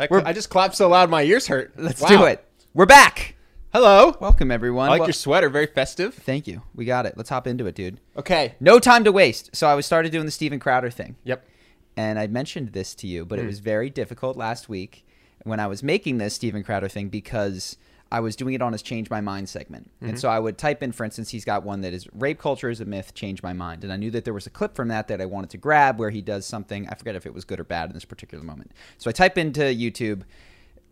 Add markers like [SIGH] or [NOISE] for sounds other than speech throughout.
I, cl- I just clapped so loud my ears hurt. Let's Wow. do it. We're back. Hello. Welcome everyone. I like Wel- your sweater. Very festive. Thank you. We got it. Let's hop into it, dude. Okay. No time to waste. So I was started doing the Steven Crowder thing. Yep. and I mentioned this to you, but Hmm. it was very difficult last week when I was making this Steven Crowder thing because I was doing it on his Change My Mind segment. Mm-hmm. And so I would type in, for instance, he's got one that is Rape Culture is a Myth, Change My Mind. And I knew that there was a clip from that that I wanted to grab where he does something. I forget if it was good or bad in this particular moment. So I type into YouTube,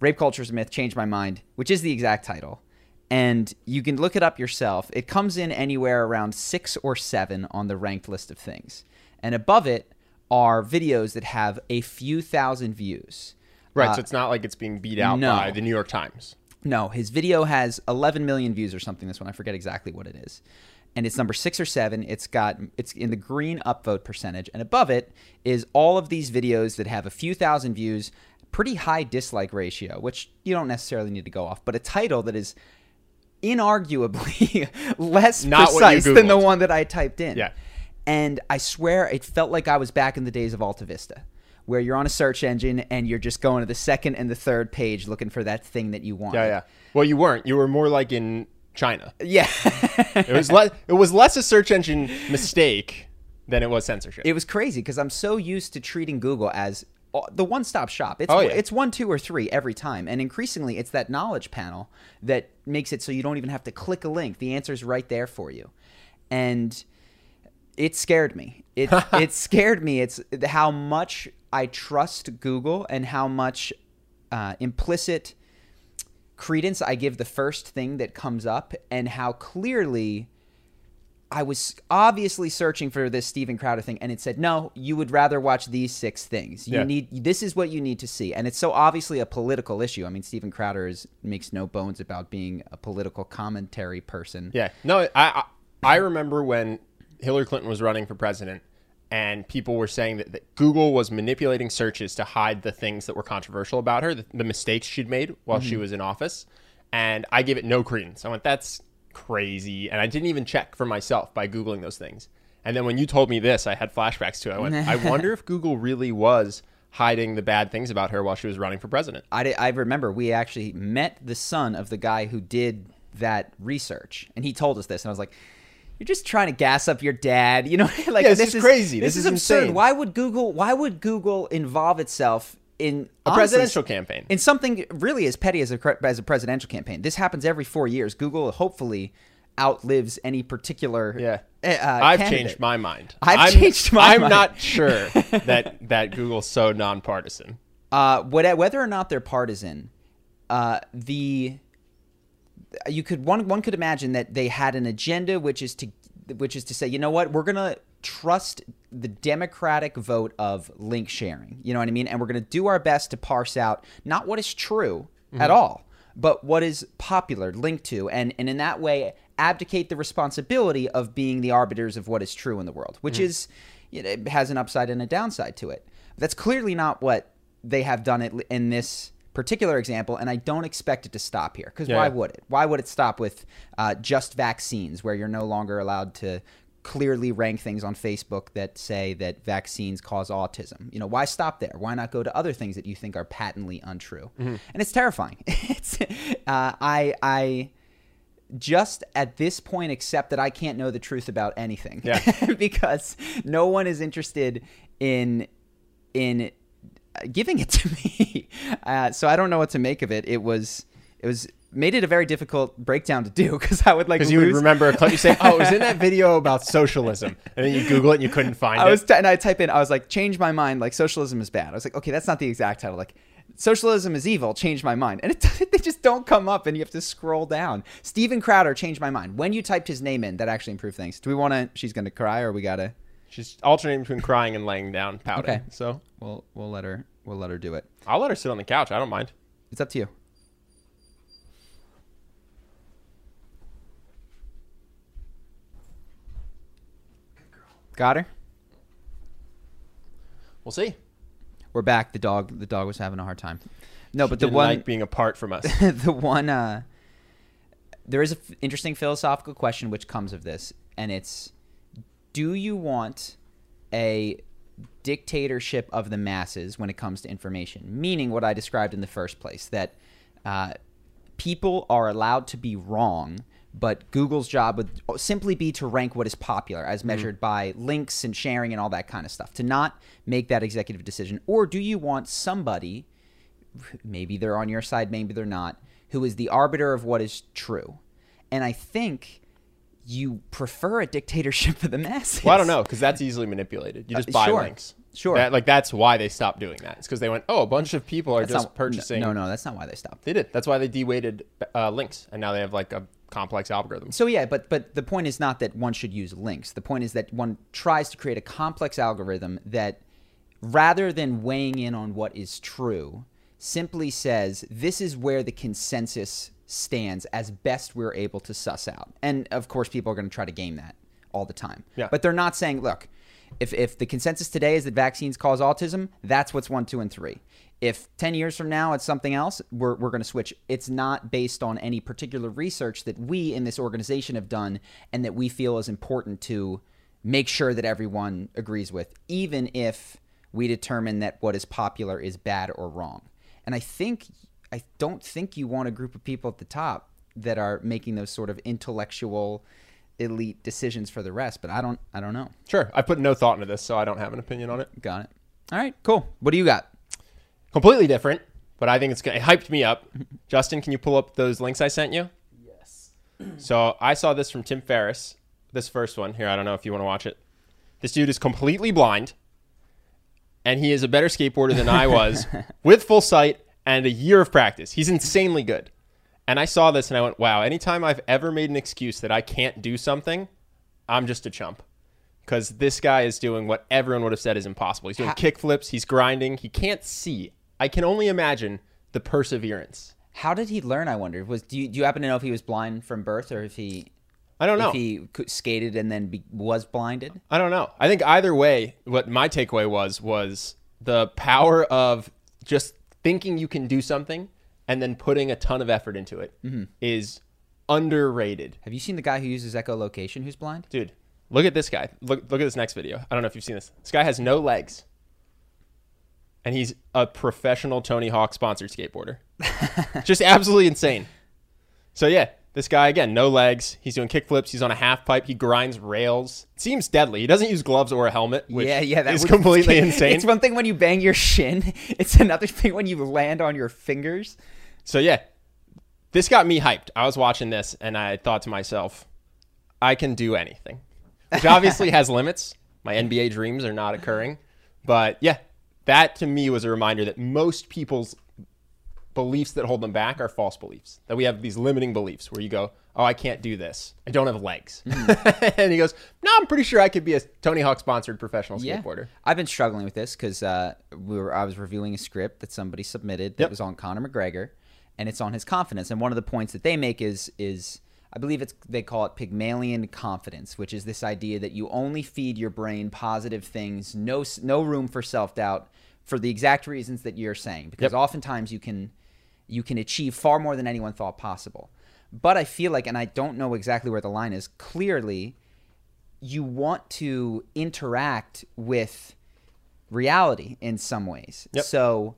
Rape Culture is a Myth, Change My Mind, which is the exact title. And you can look it up yourself. It comes in anywhere around six or seven on the ranked list of things. And above it are videos that have a few thousand views. Right. Uh, so it's not like it's being beat out no. by the New York Times. No, his video has 11 million views or something. This one, I forget exactly what it is, and it's number six or seven. It's got it's in the green upvote percentage, and above it is all of these videos that have a few thousand views, pretty high dislike ratio, which you don't necessarily need to go off, but a title that is inarguably [LAUGHS] less Not precise than the one that I typed in. Yeah. And I swear it felt like I was back in the days of Alta Vista, where you're on a search engine and you're just going to the second and the third page looking for that thing that you want. Yeah. Yeah. Well, you weren't. You were more like in China. Yeah. [LAUGHS] It was le- It was less a search engine mistake than it was censorship. it was crazy because I'm so used to treating Google as the one-stop shop. It's Oh, yeah. it's one, two, or three every time, and increasingly it's that knowledge panel that makes it so you don't even have to click a link. The answer's right there for you, and it scared me. It [LAUGHS] it scared me. It's how much I trust Google and how much uh, implicit credence I give the first thing that comes up, and how clearly I was obviously searching for this Steven Crowder thing, and it said, "No, you would rather watch these six things. You Yeah. need this is what you need to see." And it's so obviously a political issue. I mean, Steven Crowder is makes no bones about being a political commentary person. Yeah. No, I, I I remember when Hillary Clinton was running for president and people were saying that, that Google was manipulating searches to hide the things that were controversial about her, the, the mistakes she'd made while she mm-hmm. was in office. And I gave it no credence. I went, that's crazy. And I didn't even check for myself by Googling those things. And then when you told me this, I had flashbacks to it. I went, I [LAUGHS] wonder if Google really was hiding the bad things about her while she was running for president. I, di- I remember we actually met the son of the guy who did that research, and he told us this, and I was like, "You're just trying to gas up your dad, you know? like Yeah, this is crazy. This, This is, is absurd. insane. Why would Google? Why would Google involve itself in A honestly, presidential campaign. in something really as petty as a as a presidential campaign? This happens every four years. Google hopefully outlives any particular. Yeah. uh, I've candidate. changed my mind. I've I'm- changed my I'm mind. not sure [LAUGHS] that that Google's so nonpartisan. Uh, what, whether or not they're partisan, uh, the you could one one could imagine that they had an agenda, which is to which is to say, you know what, we're gonna trust the democratic vote of link sharing. You know what I mean? And we're gonna do our best to parse out not what is true mm-hmm. at all, but what is popular, linked to, and and in that way abdicate the responsibility of being the arbiters of what is true in the world, which mm. is you know, it has an upside and a downside to it. That's clearly not what they have done it in this particular example, and I don't expect it to stop here. Because why Yeah. would it? Why would it stop with uh, just vaccines, where you're no longer allowed to clearly rank things on Facebook that say that vaccines cause autism? You know, why stop there? Why not go to other things that you think are patently untrue? And it's terrifying. [LAUGHS] it's uh, I I just at this point accept that I can't know the truth about anything. Yeah. [LAUGHS] because no one is interested in in giving it to me. [LAUGHS] Uh, so I don't know what to make of it. It was it was made it a very difficult breakdown to do [LAUGHS] because I would like Because you lose. would remember a clip, you say, "Oh, it was in that [LAUGHS] video about socialism," and then you Google it and you couldn't find I it. was t- and I type in I was like change my mind like socialism is bad. I was like okay that's not the exact title like socialism is evil change my mind and it, they just don't come up and you have to scroll down. Steven Crowder changed my mind. When you typed his name in that actually improved things. Do we want to she's going to cry or we got to She's alternating between crying and laying down, pouting. Okay. So we'll we'll let her we'll let her do it. I'll let her sit on the couch. I don't mind. It's up to you. Got her. We'll see. We're back. The dog the dog was having a hard time. No, but the one like being apart from us. [LAUGHS] the one uh there is an interesting philosophical question which comes of this and it's do you want a dictatorship of the masses when it comes to information? Meaning what i described in the first place that uh, people are allowed to be wrong but google's job would simply be to rank what is popular as measured by links and sharing and all that kind of stuff to not make that executive decision. Or do you want somebody maybe they're on your side, maybe they're not, who is the arbiter of what is true. And I think you prefer a dictatorship of the masses. Well, I don't know because that's easily manipulated. You just Uh, buy sure. links. Sure. That, like that's why they stopped doing that. It's because they went, oh, a bunch of people are That's just not- purchasing. No, no, that's not why they stopped. They did. That's why they de-weighted uh, links, and now they have like a complex algorithm. So yeah, but but the point is not that one should use links. The point is that one tries to create a complex algorithm that rather than weighing in on what is true, simply says this is where the consensus stands as best we're able to suss out. And of course people are going to try to game that all the time. Yeah. But they're not saying, look, if if the consensus today is that vaccines cause autism, that's what's 1, 2 and 3. If 10 years from now it's something else, we're, we're going to switch. It's not based on any particular research that we in this organization have done and that we feel is important to make sure that everyone agrees with, even if we determine that what is popular is bad or wrong. And I think, I don't think you want a group of people at the top that are making those sort of intellectual elite decisions for the rest, but I don't, I don't know. Sure, I put no thought into this, so I don't have an opinion on it. Got it. All right, cool. What do you got? Completely different, but I think it's gonna, it hyped me up. [LAUGHS] Justin, can you pull up those links I sent you? Yes. [CLEARS THROAT] So I saw this from Tim Ferriss. This first one here. I don't know if you want to watch it. This dude is completely blind, and he is a better skateboarder than I was, [LAUGHS] with full sight and a year of practice. He's insanely good. And I saw this and I went, "Wow! Anytime I've ever made an excuse that I can't do something, I'm just a chump." Because this guy is doing what everyone would have said is impossible. He's doing Ha- kick flips. He's grinding. He can't see. I can only imagine the perseverance. How did he learn? I wonder. Was do you, do you happen to know if he was blind from birth or if he I don't know. if he skated and then be, was blinded? I don't know. I think either way, what my takeaway was was the power of just thinking you can do something and then putting a ton of effort into it mm-hmm. is underrated. Have you seen the guy who uses echolocation who's blind? Dude, look at this guy. Look look at this next video. I don't know if you've seen this. This guy has no legs. And he's a professional Tony Hawk sponsored skateboarder. [LAUGHS] just absolutely insane. So yeah, this guy again, no legs. He's doing kick flips. He's on a half pipe. He grinds rails. Seems deadly. He doesn't use gloves or a helmet, which yeah, yeah, that is would- completely [LAUGHS] insane. It's one thing when you bang your shin. [LAUGHS] It's another thing when you land on your fingers. So yeah, this got me hyped. I was watching this and I thought to myself, I can do anything, which obviously [LAUGHS] has limits. My NBA dreams are not occurring, but yeah, that to me was a reminder that most people's beliefs that hold them back are false beliefs. That we have these limiting beliefs where you go, "Oh, I can't do this. I don't have legs," [LAUGHS] and he goes, "No, I'm pretty sure I could be a Tony Hawk sponsored professional skateboarder." I've been struggling with this because uh, we were I was reviewing a script that somebody submitted that Yep. was on Conor McGregor, and it's on his confidence. And one of the points that they make is is I believe it's they call it Pygmalion confidence, which is this idea that you only feed your brain positive things, no no room for self doubt, for the exact reasons that you're saying. Because Yep. oftentimes you can you can achieve far more than anyone thought possible. But I feel like, and I don't know exactly where the line is. Clearly, you want to interact with reality in some ways. Yep. So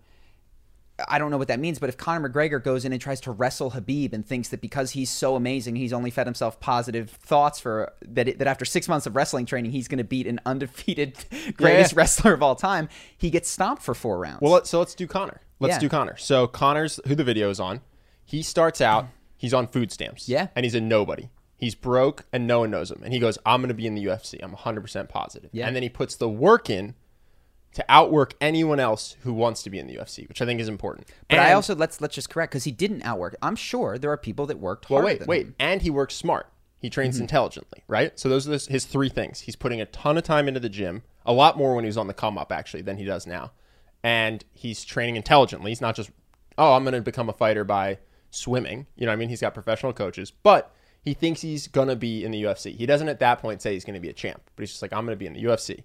I don't know what that means, but if Conor McGregor goes in and tries to wrestle Khabib and thinks that because he's so amazing, he's only fed himself positive thoughts for that, it, that after six months of wrestling training, he's going to beat an undefeated [LAUGHS] greatest Yeah. wrestler of all time, he gets stomped for four rounds. Well, so let's do Conor. Let's Yeah. do Conor. So Conor's who the video is on. He starts out. He's on food stamps. Yeah. and he's a nobody. He's broke, and no one knows him. And he goes, "I'm going to be in the UFC. I'm 100 percent positive." Yeah. And then he puts the work in to outwork anyone else who wants to be in the UFC, which I think is important. but I also let's let's just correct because he didn't outwork. I'm sure there are people that worked Well, harder. wait, wait. him. And he works smart. He trains Mm-hmm. intelligently, right? So those are his, his three things. He's putting a ton of time into the gym, a lot more when he was on the come up, actually, than he does now. And he's training intelligently. He's not just, oh, I'm going to become a fighter by swimming. You know what I mean? He's got professional coaches, but he thinks he's going to be in the UFC. He doesn't at that point say he's going to be a champ, but he's just like, I'm going to be in the UFC.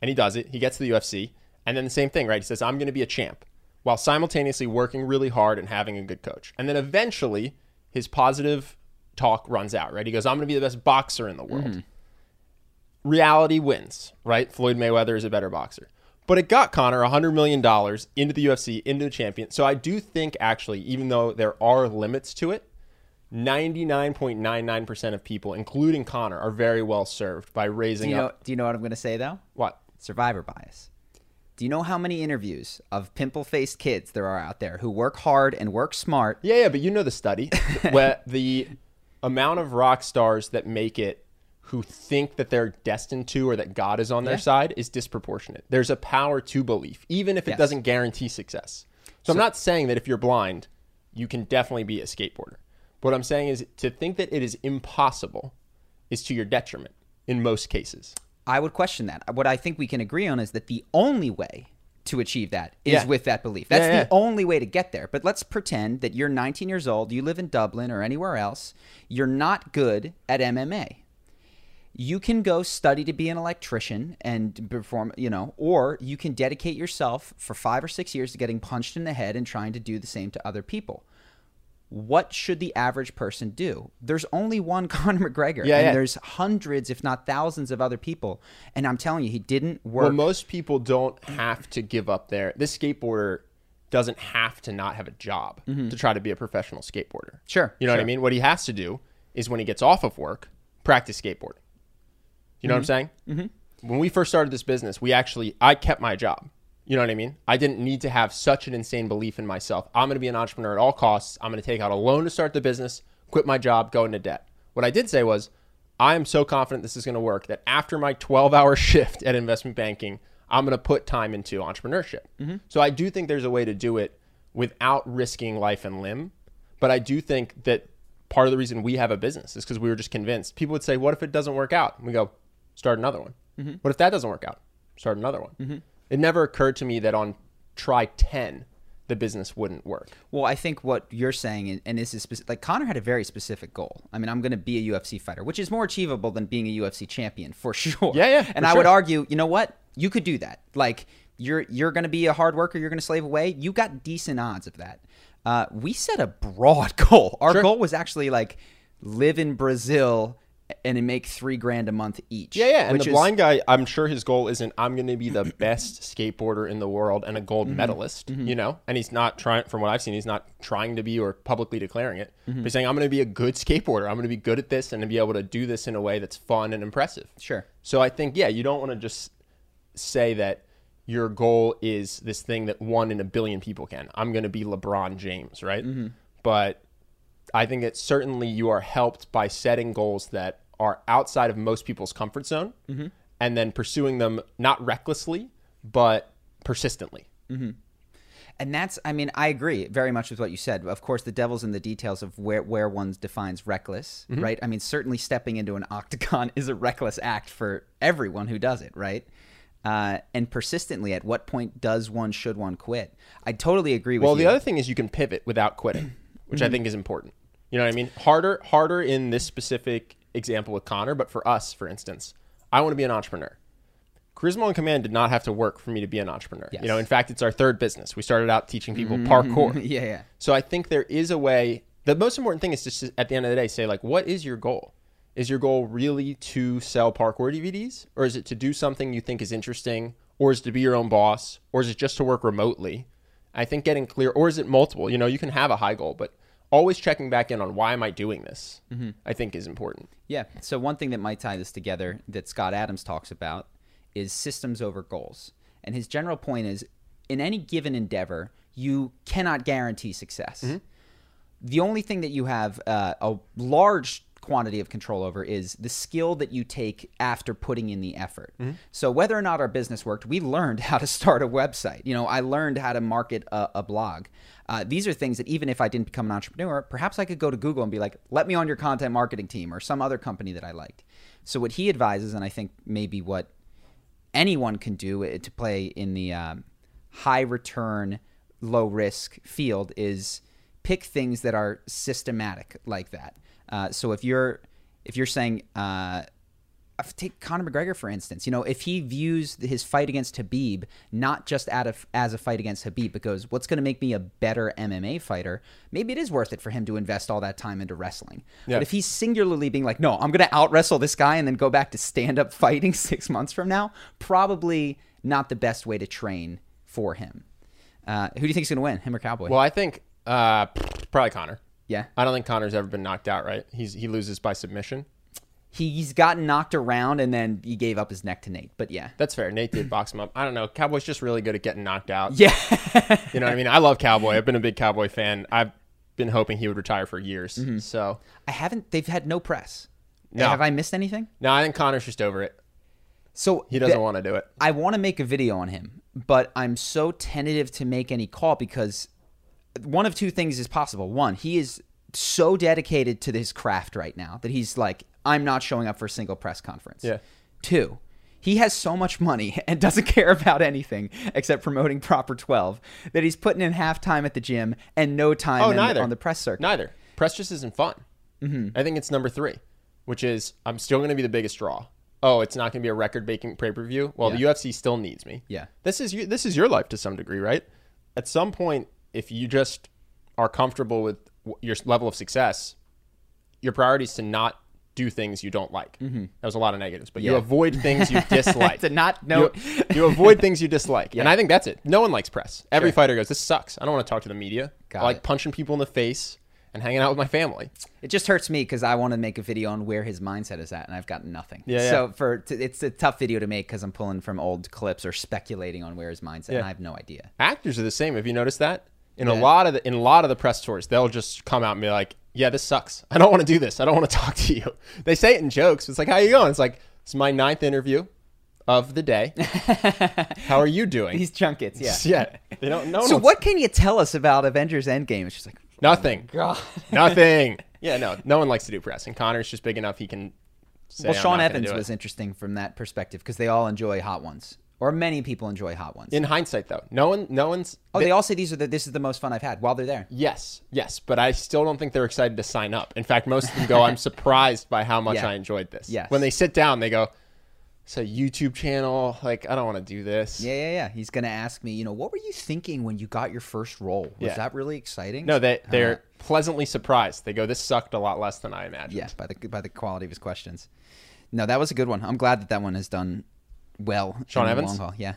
And he does it. He gets to the UFC. And then the same thing, right? He says, I'm going to be a champ while simultaneously working really hard and having a good coach. And then eventually his positive talk runs out, right? He goes, I'm going to be the best boxer in the world. Mm-hmm. Reality wins, right? Floyd Mayweather is a better boxer. But it got Conor $100 million into the UFC, into the champion. So I do think, actually, even though there are limits to it, 99.99% of people, including Conor, are very well served by raising Do you know? up. Do you know what I'm going to say though? What? Survivor bias. Do you know how many interviews of pimple faced kids there are out there who work hard and work smart? Yeah, yeah, but you know the study [LAUGHS] where the amount of rock stars that make it who think that they're destined to or that God is on their Yeah. side is disproportionate. There's a power to belief, even if it Yes. doesn't guarantee success. So, I'm not saying that if you're blind, you can definitely be a skateboarder. What I'm saying is to think that it is impossible is to your detriment in most cases. I would question that. What I think we can agree on is that the only way to achieve that is Yeah. with that belief. That's Yeah, yeah. the only way to get there. But let's pretend that you're 19 years old, you live in Dublin or anywhere else, you're not good at MMA. You can go study to be an electrician and perform, you know, or you can dedicate yourself for five or six years to getting punched in the head and trying to do the same to other people. What should the average person do? There's only one [LAUGHS] Conor McGregor, Yeah, and yeah. there's hundreds, if not thousands, of other people. And I'm telling you, he didn't work. Well, most people don't have to give up their. This skateboarder doesn't have to not have a job to try to be a professional skateboarder. Mm-hmm. Sure, You know what I mean? What he has to do is when he gets off of work, practice skateboarding. You know what I'm saying? Mm-hmm. When we first started this business, we actually, I kept my job. You know what I mean? I didn't need to have such an insane belief in myself. I'm going to be an entrepreneur at all costs. I'm going to take out a loan to start the business, quit my job, go into debt. What I did say was, I am so confident this is going to work that after my 12 hour [LAUGHS] shift at investment banking, I'm going to put time into entrepreneurship. So I do think there's a way to do it without risking life and limb. But I do think that part of the reason we have a business is because we were just convinced. People would say, What if it doesn't work out? And we go, Start another one. What if that doesn't work out? Start another one. It never occurred to me that on try 10, the business wouldn't work. Well, I think what you're saying, and- and this is speci- like Conor had a very specific goal. I mean, I'm going to be a UFC fighter, which is more achievable than being a UFC champion for [LAUGHS] sure. Yeah, yeah, And I would argue, you know what? You could do that. Like you're you're going to be a hard worker. You're going to slave away. You got decent odds of that. Uh, we set a broad [LAUGHS] goal. Our Sure. goal was actually like live in Brazil and make three grand a month each. Yeah, yeah. And the is- blind guy, I'm sure his goal isn't I'm going to be the [COUGHS] best skateboarder in the world and a gold Mm-hmm. medalist, you know? And he's not trying, from what I've seen, he's not trying to be or publicly declaring it. Mm-hmm. He's saying, I'm going to be a good skateboarder. I'm going to be good at this and to be able to do this in a way that's fun and impressive. Sure. So I think, yeah, you don't want to just say that your goal is this thing that one in a billion people can. I'm going to be LeBron James, right? Mm-hmm. But I think that certainly you are helped by setting goals that are outside of most people's comfort zone Mm-hmm. and then pursuing them not recklessly, but persistently. And that's, I mean, I agree very much with what you said. Of course, the devil's in the details of where, where one defines reckless, Mm-hmm. right? I mean, certainly stepping into an octagon [LAUGHS] is a reckless act for everyone who does it, right? Uh, and persistently, at what point does one, should one quit? I totally agree with Well, you. the other thing is you can pivot without quitting, which I mm-hmm. think is important. You know what I mean? Harder, harder in this specific example with Conor, but for us, for instance, I want to be an entrepreneur. Charisma on Command did not have to work for me to be an entrepreneur. Yes. You know, in fact, it's our third business. We started out teaching people mm-hmm. parkour. [LAUGHS] yeah, yeah. So I think there is a way. The most important thing is just to, at the end of the day say like, what is your goal? Is your goal really to sell parkour DVDs, or is it to do something you think is interesting, or is it to be your own boss, or is it just to work remotely? I think getting clear, or is it multiple? You know, you can have a high goal, but always checking back in on why am I doing this, Mm-hmm. I think is important. Yeah. So one thing that might tie this together that Scott Adams talks about is systems over goals. And his general point is in any given endeavor, you cannot guarantee success. The only thing that you have uh, a large quantity of control over is the skill that you take after putting in the effort. So whether or not our business worked, we learned [LAUGHS] how to start a website. You know, I learned how to market a, a blog. Uh, these are things that even if I didn't become an entrepreneur, perhaps I could go to Google and be like, "Let me on your content marketing team" or some other company that I liked. So what he advises, and I think maybe what anyone can do to play in the um, high return, low risk field is pick things that are systematic like that. Uh, so if you're if you're saying uh, take Conor McGregor for instance, you know if he views his fight against Khabib not just out of as a fight against Khabib, but goes what's going to make me a better MMA fighter, maybe it is worth it for him to invest all that time into wrestling. Yeah. But if he's singularly being like, no, I'm going to out wrestle this guy and then go back to stand up [LAUGHS] fighting six months from now, probably not the best way to train for him. Uh, who do you think is going to win, him or Cowboy? Well, I think uh, probably Conor. yeah, I don't think Conor's ever been knocked out. Right? He's he loses by submission. he's gotten knocked around and then he gave up his neck to Nate. But yeah, That's fair. Nate did box him up. I don't know. Cowboy's just really good at getting knocked out. yeah, [LAUGHS] You know what I mean? I love Cowboy. I've been a big Cowboy fan. I've been hoping he would retire for years. Mm-hmm. So I haven't. They've had no press. No. Have I missed anything? no, I think Conor's just over it. So He doesn't the- want to do it. I want to make a video on him, but I'm so tentative to make any call because one of two things is possible. One, he is so dedicated to his craft right now that he's like, I'm not showing up for a single press conference. Yeah. Two, he has so much money [LAUGHS] and doesn't care about anything except promoting Proper 12 that he's putting in half time at the gym and no time Oh, in- neither. on the press circuit. Neither. Press just isn't fun. Mm-hmm. I think it's number three, which is I'm still going to be the biggest draw. Oh, it's not going to be a record-breaking pay-per-view. Well, the UFC still needs me. Yeah. This is you. This is your life to some degree, right? At some point, if you just are comfortable with your level of success, your priority is to not do things you don't like. Mm-hmm. That was a lot of negatives, but you avoid things you [LAUGHS] dislike. To not know- You, you avoid things you dislike, [LAUGHS] and I think that's it. No one likes press. Every Sure. fighter goes, "This sucks. I don't want to talk to the media. Got I like it. punching people in the face and hanging out with my family." It just hurts me because I want to make a video on where his mindset is at, and I've got nothing. Yeah, yeah. So for it's a tough video to make because I'm pulling from old clips or speculating on where his mindset, and Yeah. I have no idea. actors are the same. Have you noticed that? In a lot of the in a lot of the press tours, they'll just come out and be like, "Yeah, this sucks. I don't want to do this. I don't want to [LAUGHS] talk to you." They say it in jokes. It's like, "How you going?" It's like, "It's my ninth interview of the day. [LAUGHS] How are you doing?" These junkets, yeah. [LAUGHS] yeah, they don't know. So what can you tell us about Avengers Endgame? It's just like oh Nothing. God. Nothing. Yeah, no. No one likes to do press, and Conor's just big enough he can. Say, well, "I'm Sean Evans do it." was interesting from that perspective because they all enjoy hot ones, or many people enjoy hot ones. In hindsight, though, no one, no one's. oh, they all say these are the this is the most fun I've had while they're there. Yes, yes, but I still don't think they're excited to sign up. In fact, most of them go, "I'm [LAUGHS] surprised by how much Yeah. I enjoyed this." Yes. When they sit down, they go, "It's a YouTube channel. Like, I don't want to do this." Yeah, yeah, yeah. He's gonna ask me, you know, what were you thinking when you got your first role? Was Yeah. that really exciting? No, they they're Uh, pleasantly surprised. They go, "This sucked a lot less than I imagined." Yeah, by the by the quality of his questions. No, that was a good one. I'm glad that that one has done well. Sean Evans? Yeah.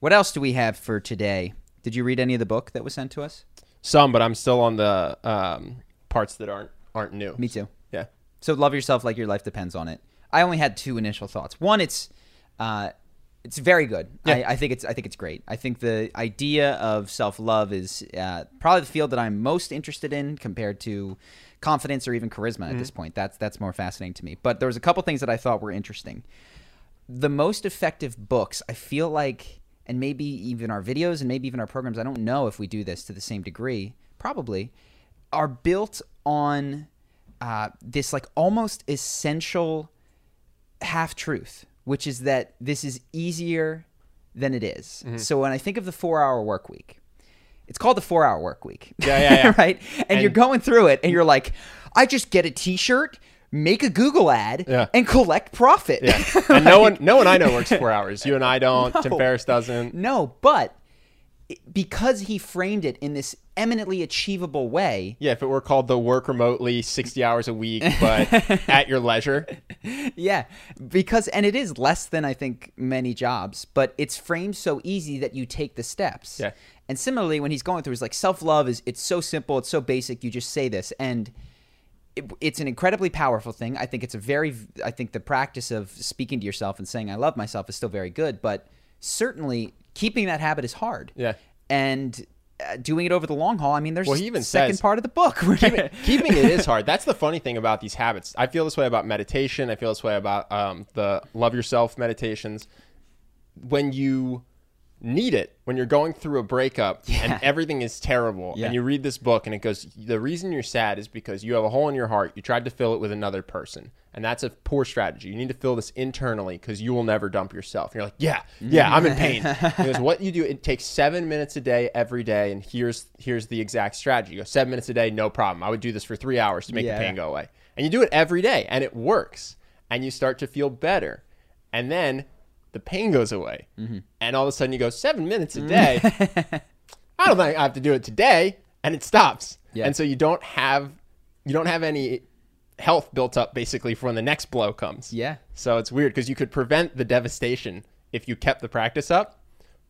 What else do we have for today? Did you read any of the book that was sent to us? Some, but I'm still on the um, parts that aren't aren't new. Me too. Yeah. So love yourself like your life depends on it. I only had two initial thoughts. One, it's uh, it's very good. Yeah. I, I think it's I think it's great. I think the idea of self love is uh, probably the field that I'm most interested in compared to confidence or even charisma at this point. That's that's more fascinating to me. But there was a couple things that I thought were interesting. The most effective books, I feel like, and maybe even our videos and maybe even our programs. I don't know if we do this to the same degree. Probably are built on uh, this like almost essential half truth, which is that this is easier than it is. Mm-hmm. So when I think of the four hour work week, it's called the four hour work week. Yeah, yeah, yeah. [LAUGHS] right? And, And- you're going through it and you're like, I just get a t shirt, make a Google ad, Yeah. and collect profit. Yeah. [LAUGHS] And no one, no one I know works four hours. You and I don't. Tim Ferriss doesn't. no, but because he framed it in this eminently achievable way, Yeah, if it were called the work remotely, sixty hours a week, but [LAUGHS] at your leisure. Yeah, because and it is less than I think many jobs, but it's framed so easy that you take the steps. Yeah. And similarly, when he's going through, it's like self love is it's so simple, it's so basic. You just say this, and it, it's an incredibly powerful thing. I think it's a very, I think the practice of speaking to yourself and saying I love myself is still very good, but certainly keeping that habit is hard. Yeah. and uh, doing it over the long haul. I mean, there's Well, he even second says- part of the book. [LAUGHS] keeping, keeping it is hard. That's the funny thing about these habits. I feel this way about meditation. I feel this way about um, the love yourself meditations. When you need it, when you're going through a breakup [LAUGHS] Yeah. and everything is terrible, Yeah. and you read this book and it goes, the reason you're sad is because you have a hole in your heart. You tried to fill it with another person. And that's a poor strategy. You need to fill this internally because you will never dump yourself. And you're like, yeah, yeah, I'm in pain. [LAUGHS] because what you do, it takes seven minutes a day every day, and here's here's the exact strategy. You go seven minutes a day, no problem. I would do this for three hours to make Yeah. the pain go away. And you do it every day, and it works. And you start to feel better. And then the pain goes away. Mm-hmm. And all of a sudden you go, seven minutes a day. [LAUGHS] I don't think I have to do it today. And it stops. Yeah. And so you don't have you don't have any health built up basically for when the next blow comes. Yeah. So it's weird because you could prevent the devastation if you kept the practice up,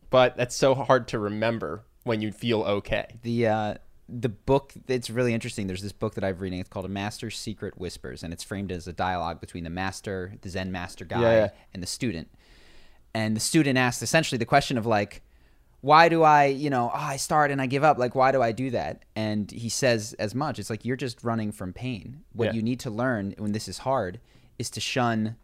but that's so hard to remember when you feel okay. the uh, the book it's really interesting there's this book that i've reading it's called a master's secret whispers and it's framed as a dialogue between the master the zen master guy Yeah, yeah. and the student and the student asks essentially the question of like why do i you know oh, i start and i give up like why do i do that and he says as much it's like you're just running from pain what Yeah. you need to learn when this is hard is to shun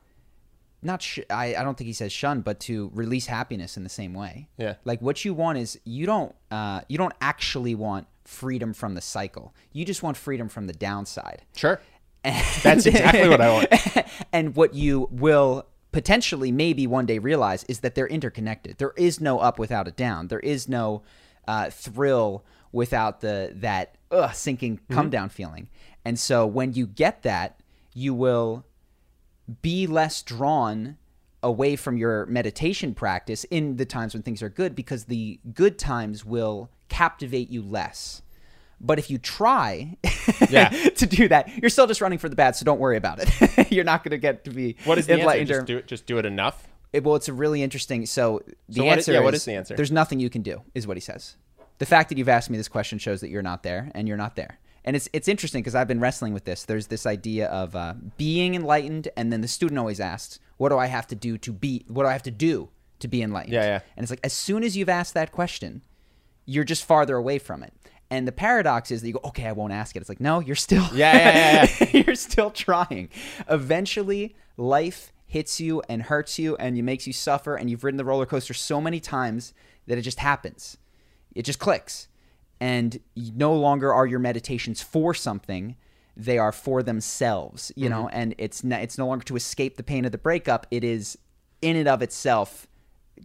not sh- I, I don't think he says shun but to release happiness in the same way Yeah. like what you want is you don't uh, you don't actually want freedom from the cycle you just want freedom from the downside Sure. and, That's exactly what I want. [LAUGHS] and what you will potentially maybe one day realize is that they're interconnected. There is no up without a down. There is no uh, thrill without the that ugh, sinking come down feeling. And so when you get that you will be less drawn away from your meditation practice in the times when things are good because the good times will captivate you less. But if you try Yeah. [LAUGHS] to do that, you're still just running for the bad, so don't worry about it. [LAUGHS] you're not going to get to be What is the answer? Just do it. Just do it enough. it- well, it's a really interesting. So the So what is- answer yeah, is, what is the answer? There's nothing you can do, is what he says. The fact that you've asked me this question shows that you're not there, and you're not there. And it's it's interesting because I've been wrestling with this. There's this idea of uh, being enlightened, and then the student always asks, "What do I have to do to be? What do I have to do to be enlightened?" Yeah, yeah. And it's like as soon as you've asked that question, you're just farther away from it. And the paradox is that you go, okay, I won't ask it. It's like, no, you're still, Yeah, yeah, yeah, [LAUGHS] you're still trying. Eventually, life hits you and hurts you, and it makes you suffer. And you've ridden the roller coaster so many times that it just happens. It just clicks, and no longer are your meditations for something; they are for themselves. You mm-hmm. know, and it's no, it's no longer to escape the pain of the breakup. It is in and of itself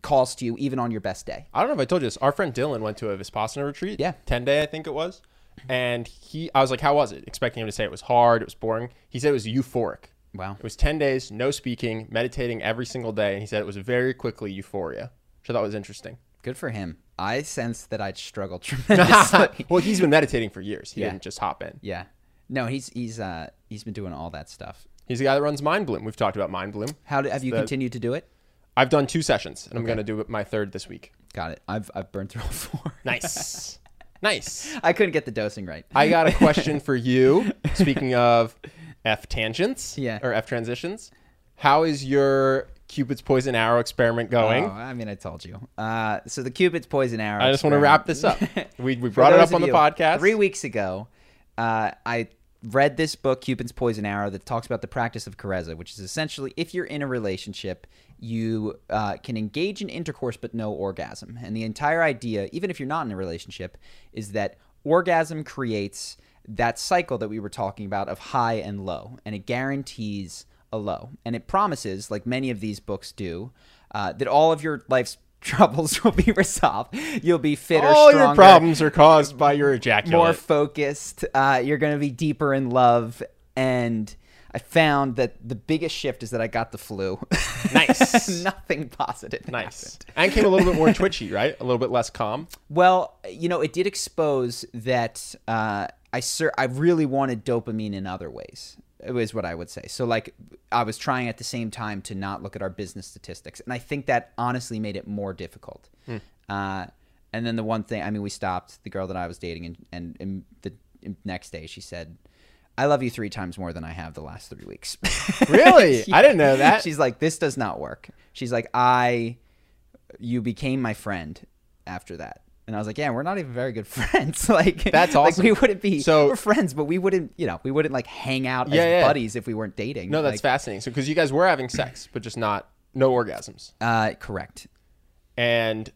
calls to you even on your best day. I don't know if I told you this. Our friend Dylan went to a Vipassana retreat. Yeah. 10 day, I think it was. And he, I was like, how was it? Expecting him to say it was hard, it was boring. He said it was euphoric. Wow. It was 10 days, no speaking, meditating every single day. And he said it was very quickly euphoria, which I thought was interesting. Good for him. I sense that I'd struggle [LAUGHS] [LAUGHS] tremendously. well, he's been meditating for years. He Yeah. didn't just hop in. yeah. No, he's he's uh he's been doing all that stuff. He's the guy that runs Mindbloom. We've talked about Mindbloom. How do, have you the- continued to do it? I've done two sessions, and I'm Okay. going to do my third this week. Got it. I've I've burned through all four. [LAUGHS] Nice. nice. I couldn't get the dosing right. I got a question for you. [LAUGHS] Speaking of F tangents, Yeah. or F transitions, how is your Cupid's poison arrow experiment going? Oh, I mean, I told you. Uh, so the Cupid's poison arrow. I just want to wrap this up. We, we brought it up on the podcast. three weeks ago. Uh, I read this book, Cupid's Poison Arrow, that talks about the practice of Carezza, which is essentially if you're in a relationship, you uh, can engage in intercourse but no orgasm. And the entire idea, even if you're not in a relationship, is that orgasm creates that cycle that we were talking about of high and low, and it guarantees a low. And it promises, like many of these books do, uh, that all of your life's [LAUGHS] troubles will be resolved. You'll be fitter, All stronger, your problems are caused by your ejaculate. more focused. Uh, you're going to be deeper in love. And I found that the biggest shift is that I got the flu. Nice. [LAUGHS] Nothing positive. nice. happened. And came a little bit more twitchy, right? A little bit less calm. Well, you know, it did expose that uh, I sur- I really wanted dopamine in other ways. It was what I would say. So, like, I was trying at the same time to not look at our business statistics, and I think that honestly made it more difficult. Uh, And then the one thing, I mean, we stopped the girl that I was dating, and and, and the next day she said, "I love you three times more than I have the last three weeks." [LAUGHS] Really? [LAUGHS] I didn't know that. She's like, "This does not work." She's like, "I, you became my friend after that." And I was like, "Yeah, we're not even very good [LAUGHS] friends. like, That's like, awesome. we wouldn't be. So- we're friends, but we wouldn't, you know, we wouldn't like hang out as Yeah, yeah. buddies if we weren't dating. No, that's like, fascinating. So because you guys were having sex, but just not no orgasms, Uh, correct. and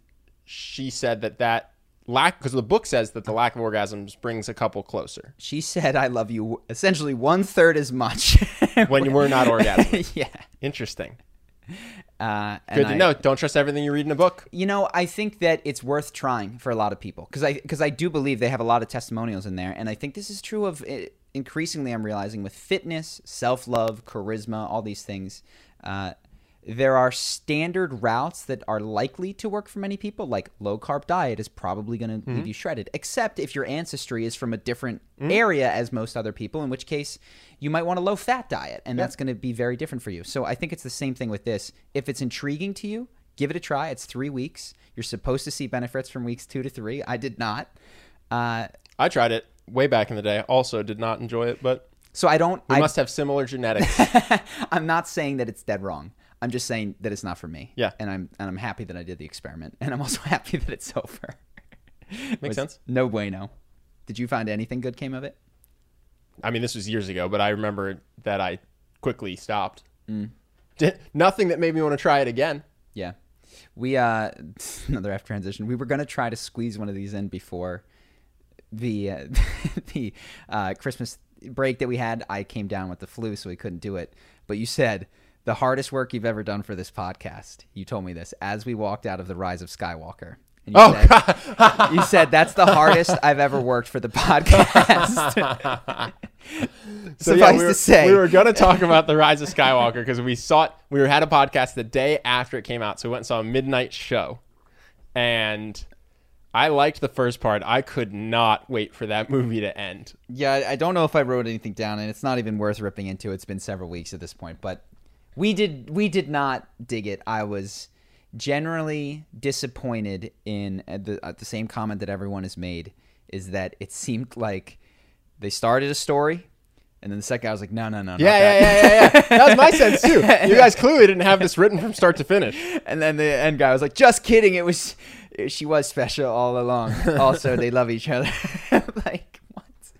she said that that lack because the book says that the lack of orgasms brings a couple closer She said, "I love you." Essentially, one third as much [LAUGHS] when you were not orgasming. [LAUGHS] yeah. Interesting. Uh, and Good to I- know. Don't trust everything you read in a book. You know, I think that it's worth trying for a lot of people because I because I do believe they have a lot of testimonials in there, and I think this is true of eh, increasingly. I'm realizing with fitness, self love, charisma, all these things. Uh, there are standard routes that are likely to work for many people, like low carb diet is probably going to leave you shredded, except if your ancestry is from a different area as most other people, in which case you might want a low fat diet, and that's going to be very different for you. So I think it's the same thing with this. If it's intriguing to you, give it a try. It's three weeks. You're supposed to see benefits from weeks two to three. I did not. Uh, I tried it way back in the day. Also, did not enjoy it, but so I don't. we I, must have similar genetics. [LAUGHS] I'm not saying that it's dead wrong. I'm just saying that it's not for me. Yeah. And I'm and I'm happy that I did the experiment, and I'm also [LAUGHS] happy that it's over. Makes sense. No bueno. Did you find anything good came of it? I mean, this was years ago, but I remember that I quickly stopped. Mm. Did, [LAUGHS] nothing that made me want to try it again. Yeah. We uh [LAUGHS] another F transition. We were gonna try to squeeze one of these in before the uh, the uh, Christmas break that we had. I came down with the flu, so we couldn't do it. But you said the hardest work you've ever done for this podcast. You told me this as we walked out of the Rise of Skywalker. And you Oh, said, [LAUGHS] you said that's the hardest I've ever worked for the podcast. [LAUGHS] [LAUGHS] So, Suffice yeah, we were, to say, we were going to talk about the Rise of Skywalker because we saw it. We had a podcast the day after it came out, so we went and saw a midnight show, and I liked the first part. I could not wait for that movie to end. Yeah, I- I don't know if I wrote anything down, and it's not even worth ripping into. It's been several weeks at this point, but we did we did not dig it. I was generally disappointed in uh, the uh, the same comment that everyone has made is that it seemed like they started a story, and then the second guy was like, no, no, no, Yeah, that. yeah, yeah, yeah, yeah. [LAUGHS] That was my sense too. You guys clearly didn't have this written from start to finish. [LAUGHS] And then the end guy was like, just kidding. It was she was special all along. Also, they love each other. [LAUGHS] like?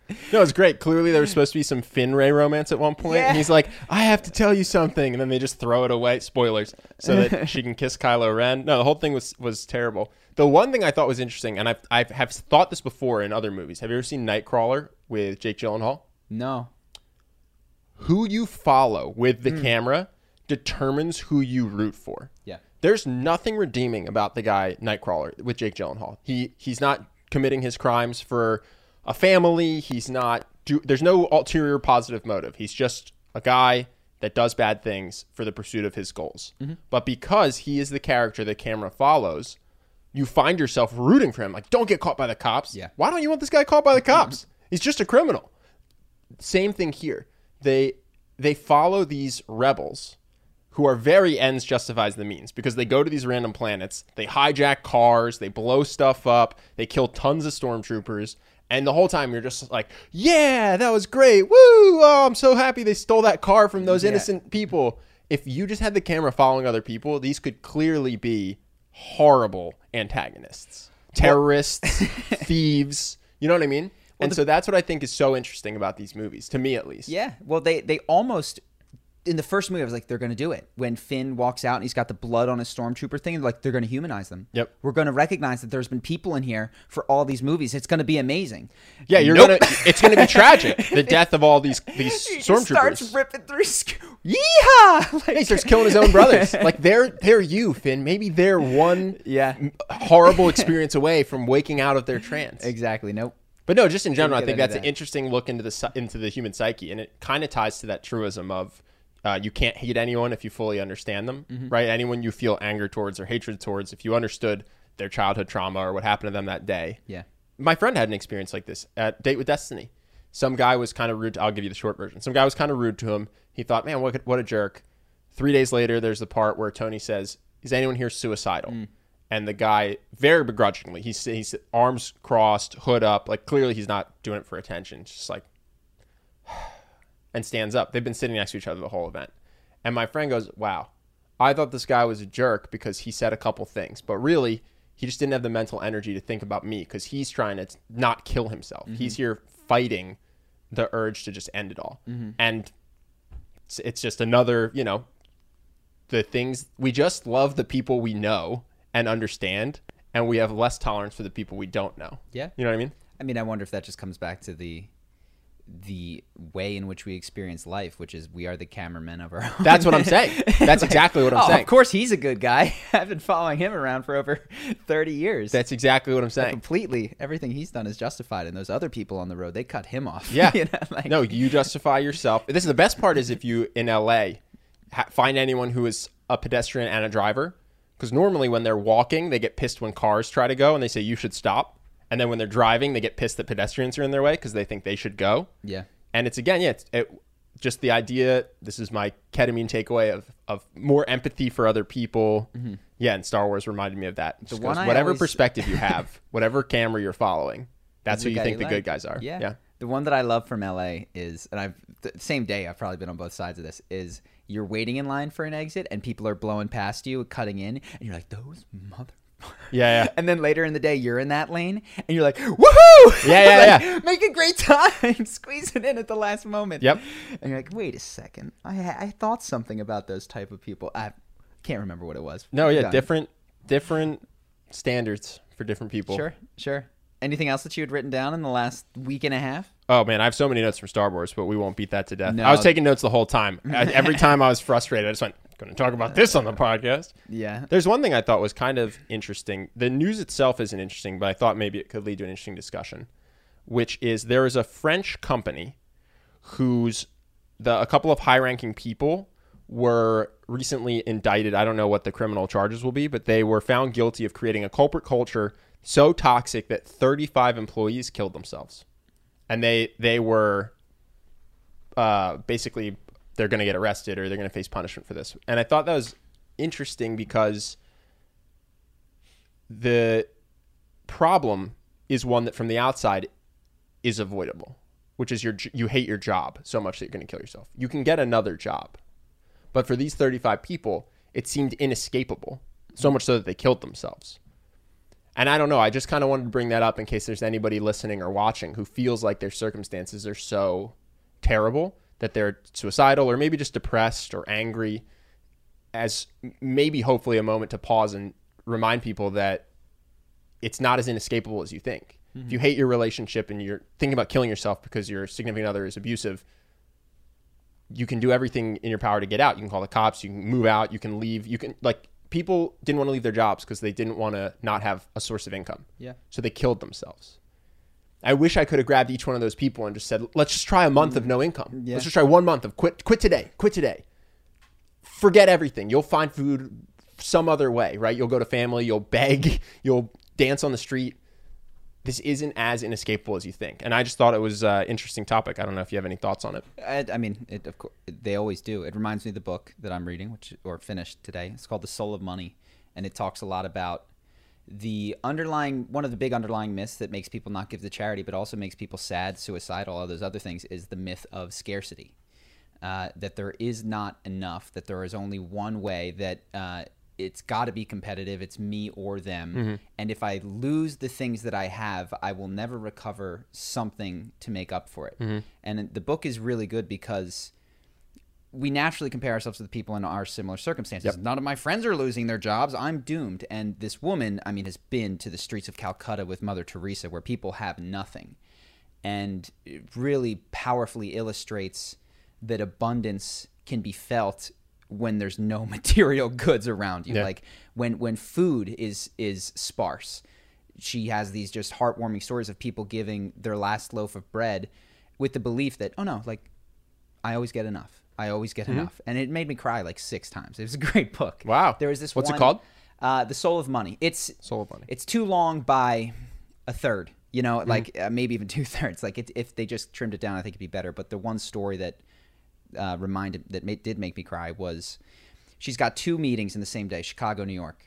[LAUGHS] No, it's great. Clearly, there was supposed to be some Finn-Rey romance at one point, Yeah. and he's like, "I have to tell you something," and then they just throw it away. Spoilers, so that [LAUGHS] she can kiss Kylo Ren. No, the whole thing was was terrible. The one thing I thought was interesting, and I've I have thought this before in other movies. Have you ever seen Nightcrawler with Jake Gyllenhaal? No. Who you follow with the hmm. camera determines who you root for. Yeah. There's nothing redeeming about the guy Nightcrawler with Jake Gyllenhaal. He he's not committing his crimes for a family. He's not. Do, there's no ulterior positive motive. He's just a guy that does bad things for the pursuit of his goals. Mm-hmm. But because he is the character the camera follows, you find yourself rooting for him. Like, don't get caught by the cops. Yeah. Why don't you want this guy caught by the cops? Mm-hmm. He's just a criminal same thing here. They they follow these rebels who are very ends justifies the means because they go to these random planets, they hijack cars, they blow stuff up, they kill tons of stormtroopers, and the whole time you're just like, "Yeah, that was great. Woo! Oh, I'm so happy they stole that car from those Yeah. innocent people." If you just had the camera following other people, these could clearly be horrible antagonists, terrorists, [LAUGHS] thieves. You know what I mean? and so that's what I think is so interesting about these movies, to me at least. Yeah. Well, they they almost in the first movie I was like they're going to do it. When Finn walks out and he's got the blood on his stormtrooper thing, like they're going to humanize them. Yep. We're going to recognize that there's been people in here for all these movies. It's going to be amazing. Yeah, you're Nope. gonna. It's gonna be [LAUGHS] tragic. The death of all these these He just starts stormtroopers. ripping through. Sc- Yeehaw! [LAUGHS] Like, He starts killing his own brothers. [LAUGHS] Like they're they're you, Finn. Maybe they're one Yeah. horrible experience away from waking out of their trance. exactly. Nope. But no, just in general, I think that's into an interesting look into the into the human psyche, and it kind of ties to that truism of uh, you can't hate anyone if you fully understand them, Mm-hmm. right? Anyone you feel anger towards or hatred towards, if you understood their childhood trauma or what happened to them that day. Yeah. My friend had an experience like this at Date with Destiny. Some guy was kind of rude. To, I'll give you the short version. Some guy was kind of rude to him. He thought, man, what, what a jerk. Three days later, there's the part where Tony says, "Is anyone here suicidal?" and the guy very begrudgingly, he's he's arms crossed, hood up, like clearly he's not doing it for attention, just like [SIGHS] and stands up. They've been sitting next to each other the whole event. And my friend goes, "Wow, I thought this guy was a jerk because he said a couple things, but really he just didn't have the mental energy to think about me because he's trying to not kill himself. Mm-hmm. He's here fighting the urge to just end it all. Mm-hmm. And it's, it's just another, you know, the things we just love the people we know and understand, and we have less tolerance for the people we don't know. Yeah. You know what I mean? I mean, I wonder if that just comes back to the the way in which we experience life, which is we are the cameramen of our own. That's what I'm [LAUGHS] saying. That's exactly what I'm oh, saying. Of course, he's a good guy. [LAUGHS] I've been following him around for over [LAUGHS] thirty years. That's exactly what I'm saying. completely everything he's done is justified, and those other people on the road they cut him off. Yeah. You know, like- no, you justify yourself. This is the best part is if you in LA ha- find anyone who is a pedestrian and a driver because normally when they're walking they get pissed when cars try to go and they say you should stop and then when they're driving they get pissed that pedestrians are in their way because they think they should go Yeah. and it's again yeah it's it, just the idea this is my ketamine takeaway of, of more empathy for other people yeah and star wars reminded me of that Just Mm-hmm. goes, whatever always- perspective you [LAUGHS] have whatever camera you're following that's who you think the like. good guys are Yeah. yeah The one that I love from LA is, and I've the same day I've probably been on both sides of this. Is you're waiting in line for an exit and people are blowing past you, cutting in, and you're like, those mother. Yeah yeah [LAUGHS] And then later in the day, you're in that lane, and you're like, "Woohoo!" Yeah, yeah, [LAUGHS] Like, yeah. Make a great time, [LAUGHS] squeeze it in at the last moment. Yep. And you're like, "Wait a second, I I thought something about those type of people. I can't remember what it was. No, yeah, Done. different different standards for different people. Sure, sure. Anything else that you had written down in the last week and a half? Oh man, I have so many notes from Star Wars, but we won't beat that to death. No. I was taking notes the whole time. Every time I was frustrated, I just went, "Going to talk about this on the podcast." Yeah. There's one thing I thought was kind of interesting. The news itself isn't interesting, but I thought maybe it could lead to an interesting discussion, which is there is a French company whose the a couple of high-ranking people were recently indicted. I don't know what the criminal charges will be, but they were found guilty of creating a corporate culture so toxic that 35 employees killed themselves. And they they were uh, basically they're going to get arrested or they're going to face punishment for this. And I thought that was interesting because the problem is one that from the outside is avoidable, which is your you hate your job so much that you're going to kill yourself. You can get another job. But for these 35 people, it seemed inescapable, so much so that they killed themselves. And I don't know, I just kind of wanted to bring that up in case there's anybody listening or watching who feels like their circumstances are so terrible that they're suicidal or maybe just depressed or angry as maybe hopefully a moment to pause and remind people that it's not as inescapable as you think. If you mm-hmm. hate your relationship and you're thinking about killing yourself because your significant other is abusive, you can do everything in your power to get out. You can call the cops, you can move out, you can leave. You can like people didn't want to leave their jobs because they didn't want to not have a source of income. Yeah. So they killed themselves. I wish I could have grabbed each one of those people and just said, "Let's just try a month of mm. no income. Yeah. Let's just try one month of quit quit today. Quit today. Forget everything. You'll find food some other way, right? You'll go to family, you'll beg, [LAUGHS] you'll dance on the street. This isn't as inescapable as you think. And I just thought it was an interesting topic. I don't know if you have any thoughts on it. I, I mean, it, of course, they always do. It reminds me of the book that I'm reading, which or finished today. It's called The Soul of Money, and it talks a lot about the underlying one of the big underlying myths that makes people not give to charity, but also makes people sad, suicidal, all those other things, is the myth of scarcity. Uh, that there is not enough. That there is only one way. That uh, it's got to be competitive. It's me or them. And if I lose the things that I have, I will never recover something to make up for it. And the book is really good because we naturally compare ourselves to the people in our similar circumstances. None of my friends are losing their jobs. I'm doomed. And this woman, I mean, has been to the streets of Calcutta with Mother Teresa where people have nothing. And it really powerfully illustrates that abundance can be felt when there's no [LAUGHS] material goods around you. Yeah. Like when when food is is sparse. She has these just heartwarming stories of people giving their last loaf of bread with the belief that, oh no, like I always get enough. I always get enough. And it made me cry like six times. It was a [LAUGHS] great book. Wow. There was this one. What's it called? Uh, the Soul of Money. It's Soul of Money. It's too long by a third. You know, Mm-hmm. like uh, maybe even [LAUGHS] two thirds. Like it, if they just trimmed it down, I think it'd be better. But the one story that uh, reminded that made, did make me cry was she's got two meetings in the same day, Chicago, New York.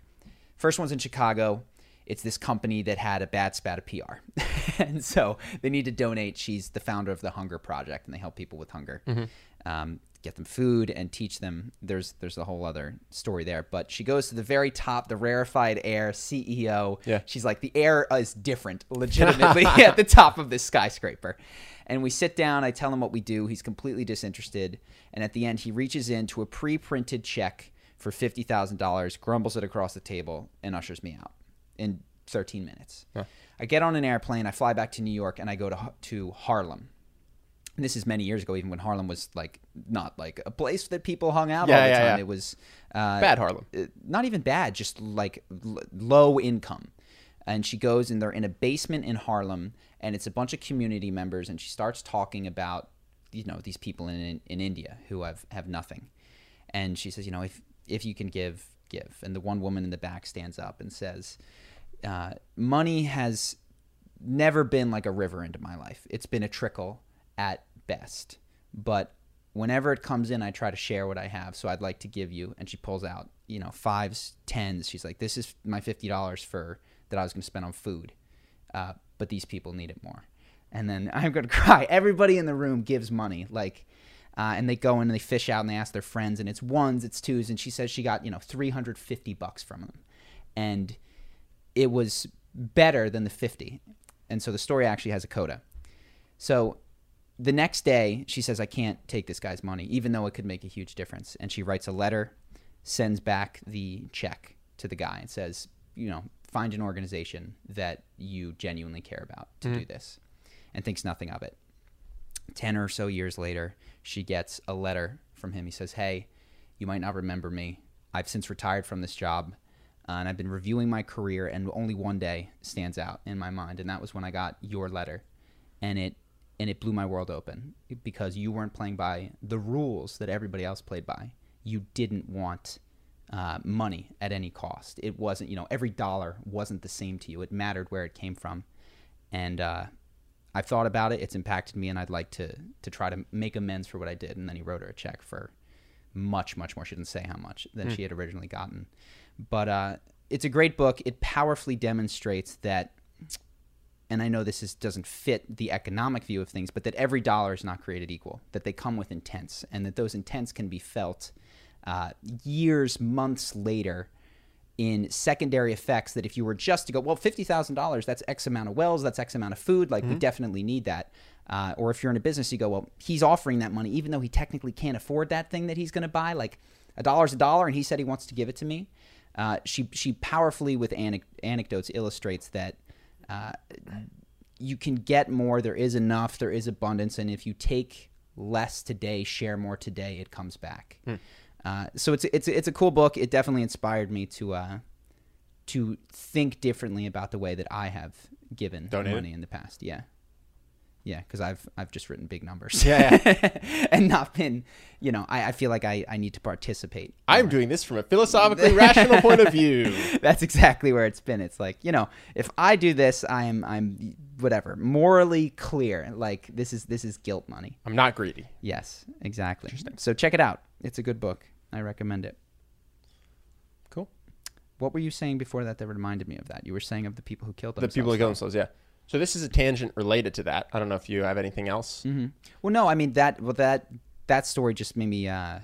First one's in Chicago. It's this company that had a bad spat of PR. [LAUGHS] and so they need to donate. She's the founder of the Hunger Project, and they help people with hunger. Um, get them food and teach them. There's there's a whole other story there. But she goes to the very top, the rarefied air CEO. Yeah. She's like, the air is different, legitimately [LAUGHS] at the top of this skyscraper. And we sit down. I tell him what we do. He's completely disinterested. And at the end, he reaches into a pre-printed check for fifty thousand dollars, grumbles it across the table, and ushers me out in 13 minutes. I get on an airplane. I fly back to New York, and I go to to Harlem. This is many years ago, even when Harlem was like not like a place that people hung out Yeah, all the yeah, time. yeah. It was uh, Bad Harlem. uh, not even bad, just like l- low income. And she goes and they're in a basement in Harlem, and it's a bunch of community members, and she starts talking about you know these people in in India who have have nothing, and she says, you know, if if you can give, give. And the one woman in the back stands up and says, uh, money has never been like a river into my life. It's been a trickle at best. But whenever it comes in, I try to share what I have. So I'd like to give you. And she pulls out, you know, fives, tens. She's like, this is my $50 for that I was going to spend on food. Uh, but these people need it more. And then [LAUGHS] I'm going to cry. Everybody in the room gives money. Like, uh, and they go in and they fish out and they ask their friends and it's ones, it's twos. And she says she got, you know, 350 bucks from them. And it was better than the 50. And so the story actually has a coda. So the next day, she says, I can't take this guy's money, even though it could make a huge difference. And she writes a letter, sends back the check to the guy, and says, you know, find an organization that you genuinely care about to do this, and thinks nothing of it. 10 or so years later, she gets a letter from him. He says, Hey, you might not remember me. I've since retired from this job, uh, and I've been reviewing my career, and only one day stands out in my mind, and that was when I got your letter. And it and it blew my world open because you weren't playing by the rules that everybody else played by. You didn't want uh, money at any cost. It wasn't, you know, every dollar wasn't the same to you. It mattered where it came from. And uh, I've thought about it. It's impacted me, and I'd like to to try to make amends for what I did. And then he wrote her a check for much, much more. She didn't say how much than she had originally gotten. But uh, it's a great book. It powerfully demonstrates that and I know this is, doesn't fit the economic view of things, but that every dollar is not created equal, that they come with intents, and that those intents can be felt uh, years, months later in secondary effects. That if you were just to go, well, $50,000, that's X amount of wells, that's X amount of food, like we definitely need that. Uh, or if you're in a business, you go, well, he's offering that money, even though he technically can't afford that thing that he's going to buy. Like a dollar's a dollar, and he said he wants to give it to me. Uh, she she powerfully with anec- anecdotes illustrates that uh, you can get more. There is enough. There is abundance, and if you take less today, share more today, it comes back. Uh, so it's it's it's a cool book. It definitely inspired me to uh, to think differently about the way that I have given Donated? money in the past. Yeah. Yeah, because I've I've just written big numbers, Yeah, [LAUGHS] and not been, you know, I, I feel like I, I need to participate. I'm doing this from a philosophically rational point of view. [LAUGHS] That's exactly where it's been. It's like you know, if I do this, I'm I'm whatever morally clear. Like this is this is guilt money. I'm not greedy. Yes, exactly. So check it out. It's a good book. I recommend it. Cool. What were you saying before that that reminded me of that? You were saying of the people who killed themselves. The people who killed themselves, yeah. So this is a tangent related to that. I don't know if you have anything else. Mm-hmm. Well, no, I mean that. Well, that that story just made me. Uh,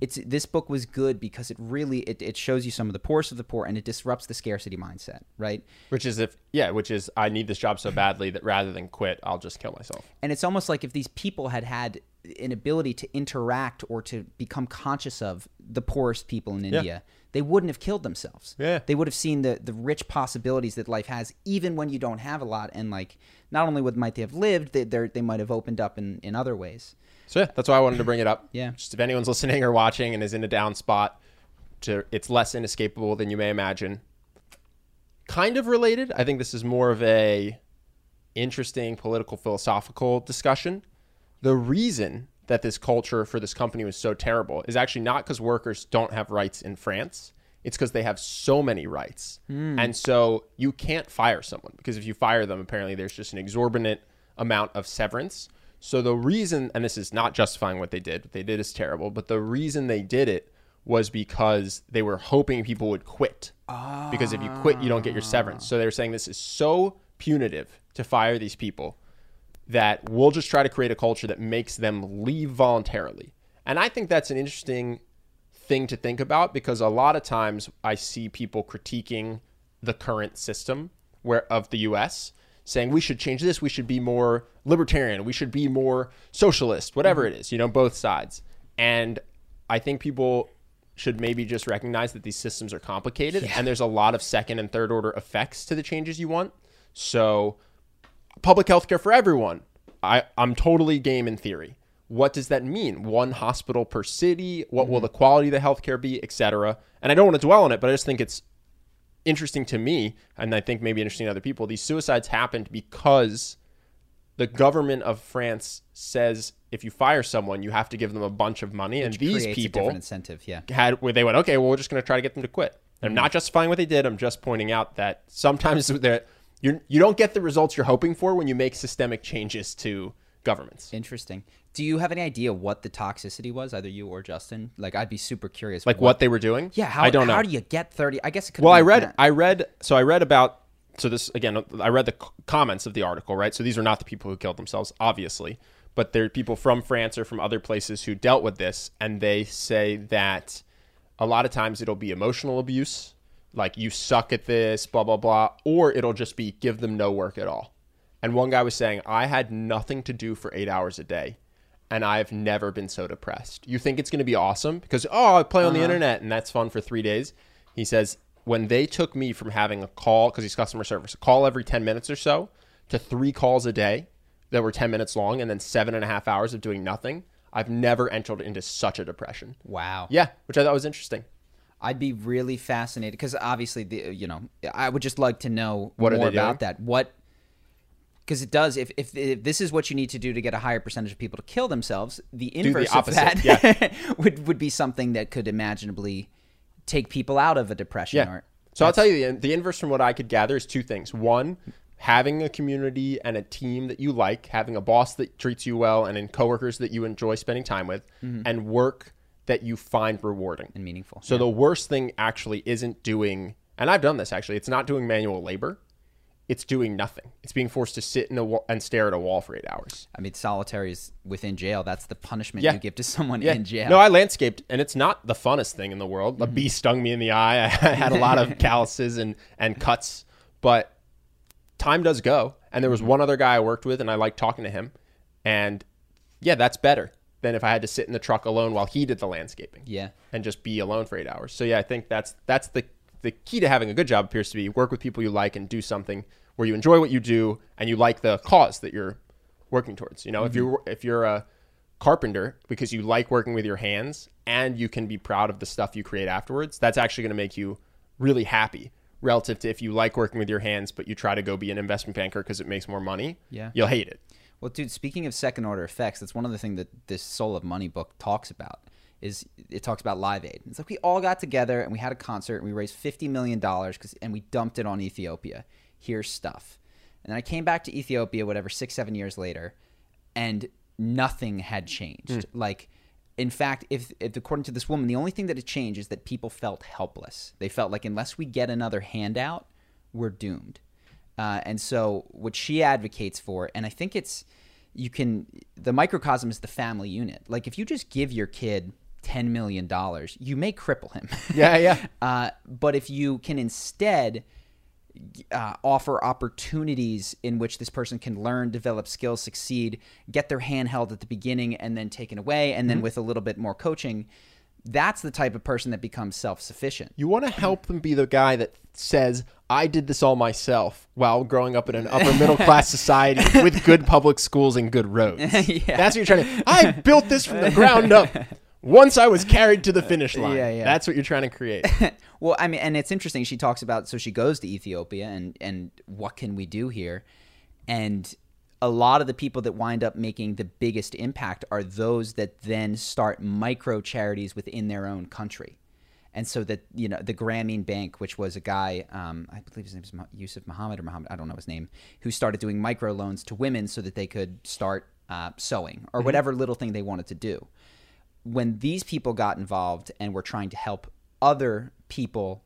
it's this book was good because it really it, it shows you some of the poorest of the poor and it disrupts the scarcity mindset, right? Which is if yeah, which is I need this job so badly that rather than quit, I'll just kill myself. And it's almost like if these people had had an ability to interact or to become conscious of the poorest people in India, they wouldn't have killed themselves. Yeah. They would have seen the, the rich possibilities that life has, even when you don't have a lot. And like, not only would might they have lived, they they might have opened up in, in other ways. So yeah, that's why I wanted to bring it up. Yeah. Just if anyone's listening or watching and is in a down spot, to it's less inescapable than you may imagine. Kind of related. I think this is more of a interesting political philosophical discussion. The reason that this culture for this company was so terrible is actually not because workers don't have rights in France. It's because they have so many rights. Hmm. And so you can't fire someone because if you fire them, apparently there's just an exorbitant amount of severance. So the reason, and this is not justifying what they did, what they did is terrible, but the reason they did it was because they were hoping people would quit because if you quit, you don't get your severance. Ah. So they're saying this is so punitive to fire these people that we'll just try to create a culture that makes them leave voluntarily. And I think that's an interesting thing to think about because a lot of times I see people critiquing the current system where of the US saying we should change this, we should be more libertarian, we should be more socialist, whatever it is, you know, both sides. And I think people should maybe just recognize that these systems are complicated and there's a lot of second and third order effects to the changes you want. So public health care for everyone. I, I'm totally game in theory. What does that mean? One hospital per city? What will the quality of the healthcare be, et cetera? And I don't want to dwell on it, but I just think it's interesting to me, and I think maybe interesting to other people. These suicides happened because the government of France says if you fire someone, you have to give them a bunch of money, and these people incentive. Yeah. had where they went, okay, well, we're just going to try to get them to quit. And I'm not justifying what they did. I'm just pointing out that sometimes [LAUGHS] that you you don't get the results you're hoping for when you make systemic changes to governments. Interesting. Do you have any idea what the toxicity was, either you or Justin? Like, I'd be super curious. Like what they were doing. Yeah. How, I don't know. How do you get thirty? I guess it could. Well, I read, I read, so I read about, so this again, I read the comments of the article, right? So these are not the people who killed themselves, obviously, but they're people from France or from other places who dealt with this, and they say that a lot of times it'll be emotional abuse, like you suck at this, blah blah blah, or it'll just be give them no work at all. And one guy was saying, I had nothing to do for eight hours a day. And I've never been so depressed. You think it's going to be awesome because, oh, I play on the uh-huh. internet and that's fun for three days. He says, when they took me from having a call, because he's customer service, a call every 10 minutes or so, to three calls a day that were 10 minutes long and then seven and a half hours of doing nothing, I've never entered into such a depression. Wow. Yeah, which I thought was interesting. I'd be really fascinated because obviously, the you know, I would just like to know What more about that. What because it does. If, if if this is what you need to do to get a higher percentage of people to kill themselves, the inverse opposite, of that [LAUGHS] would would be something that could imaginably take people out of a depression. Yeah. Or, So I'll tell you the, the inverse from what I could gather is two things. One, having a community and a team that you like, having a boss that treats you well, and in coworkers that you enjoy spending time with, mm-hmm. and work that you find rewarding and meaningful. So the worst thing actually isn't doing, and I've done this actually. It's not doing manual labor. It's doing nothing. It's being forced to sit in a wall and stare at a wall for eight hours. I mean, solitary is within jail. That's the punishment Yeah. you give to someone Yeah. in jail. No, I landscaped, and it's not the funnest thing in the world. A mm-hmm. bee stung me in the eye. [LAUGHS] I had a lot of [LAUGHS] calluses and and cuts, but time does go. And there was mm-hmm. one other guy I worked with, and I liked talking to him. And yeah, that's better than if I had to sit in the truck alone while he did the landscaping. Yeah. and just be alone for eight hours. So yeah, I think that's that's the the key to having a good job appears to be work with people you like and do something where you enjoy what you do and you like the cause that you're working towards. You know, if mm-hmm. you're if you're a carpenter because you like working with your hands and you can be proud of the stuff you create afterwards, that's actually going to make you really happy relative to if you like working with your hands but you try to go be an investment banker because it makes more money. Yeah. You'll hate it. Well, dude, speaking of second order effects, that's one of the things that this Soul of Money book talks about. Is it talks about Live Aid? It's like we all got together and we had a concert and we raised fifty million dollars and we dumped it on Ethiopia. Here's stuff, and then I came back to Ethiopia, whatever, six seven years later, and nothing had changed. Hmm. Like, in fact, if, if according to this woman, the only thing that had changed is that people felt helpless. They felt like unless we get another handout, we're doomed. Uh, and so, what she advocates for, and I think it's you can the microcosm is the family unit. Like if you just give your kid ten million dollars, you may cripple him. [LAUGHS] Yeah, yeah. [LAUGHS] uh, but if you can instead uh, offer opportunities in which this person can learn, develop skills, succeed, get their hand held at the beginning and then taken away, and then Mm-hmm. with a little bit more coaching, that's the type of person that becomes self sufficient. You want to help them be the guy that says, I did this all myself while growing up in an upper middle [LAUGHS] class society with good public schools and good roads. [LAUGHS] Yeah. That's what you're trying to I built this from the ground up. Once I was carried to the finish line. Yeah, yeah. That's what you're trying to create. [LAUGHS] Well, I mean, and it's interesting. She talks about so she goes to Ethiopia and and what can we do here, and a lot of the people that wind up making the biggest impact are those that then start micro charities within their own country, and so that you know the Grameen Bank, which was a guy, um, I believe his name is Yusuf Muhammad or Muhammad, I don't know his name, who started doing micro loans to women so that they could start uh, sewing or whatever little thing they wanted to do. When these people got involved and were trying to help other people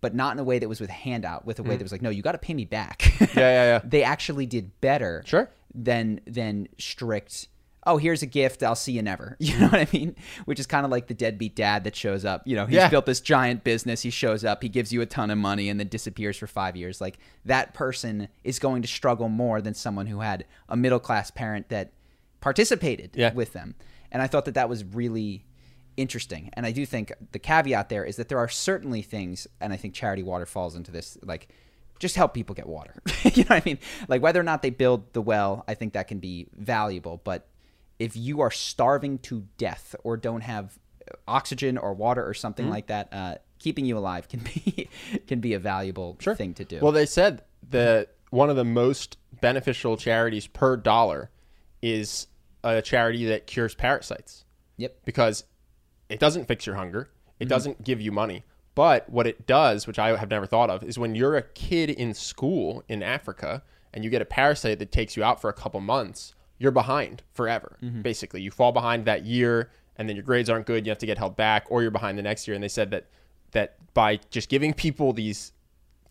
but not in a way that was with handout, with a way that was like, no, you got to pay me back. Mm. [LAUGHS] Yeah, yeah, yeah. they actually did better Sure. than than strict oh here's a gift i'll see you never [LAUGHS] you know what i mean which is kind of like the deadbeat dad that shows up you know he's Yeah. built this giant business he shows up he gives you a ton of money and then disappears for five years like that person is going to struggle more than someone who had a middle class parent that participated Yeah. with them and i thought that that was really interesting. And i do think the caveat there is that there are certainly things and i think charity water falls into this like just help people get water. [LAUGHS] You know what i mean? Like whether or not they build the well i think that can be valuable. But if you are starving to death or don't have oxygen or water or something Mm-hmm. like that uh, keeping you alive can [LAUGHS] be can be a valuable thing to do. Well, they said that one of the most beneficial charities per dollar is a charity that cures parasites. Yep. Because it doesn't fix your hunger. It Mm-hmm. doesn't give you money. But what it does, which I have never thought of, is when you're a kid in school in Africa and you get a parasite that takes you out for a couple months, you're behind forever. Mm-hmm. Basically, you fall behind that year and then your grades aren't good, you have to get held back or you're behind the next year and they said that that by just giving people these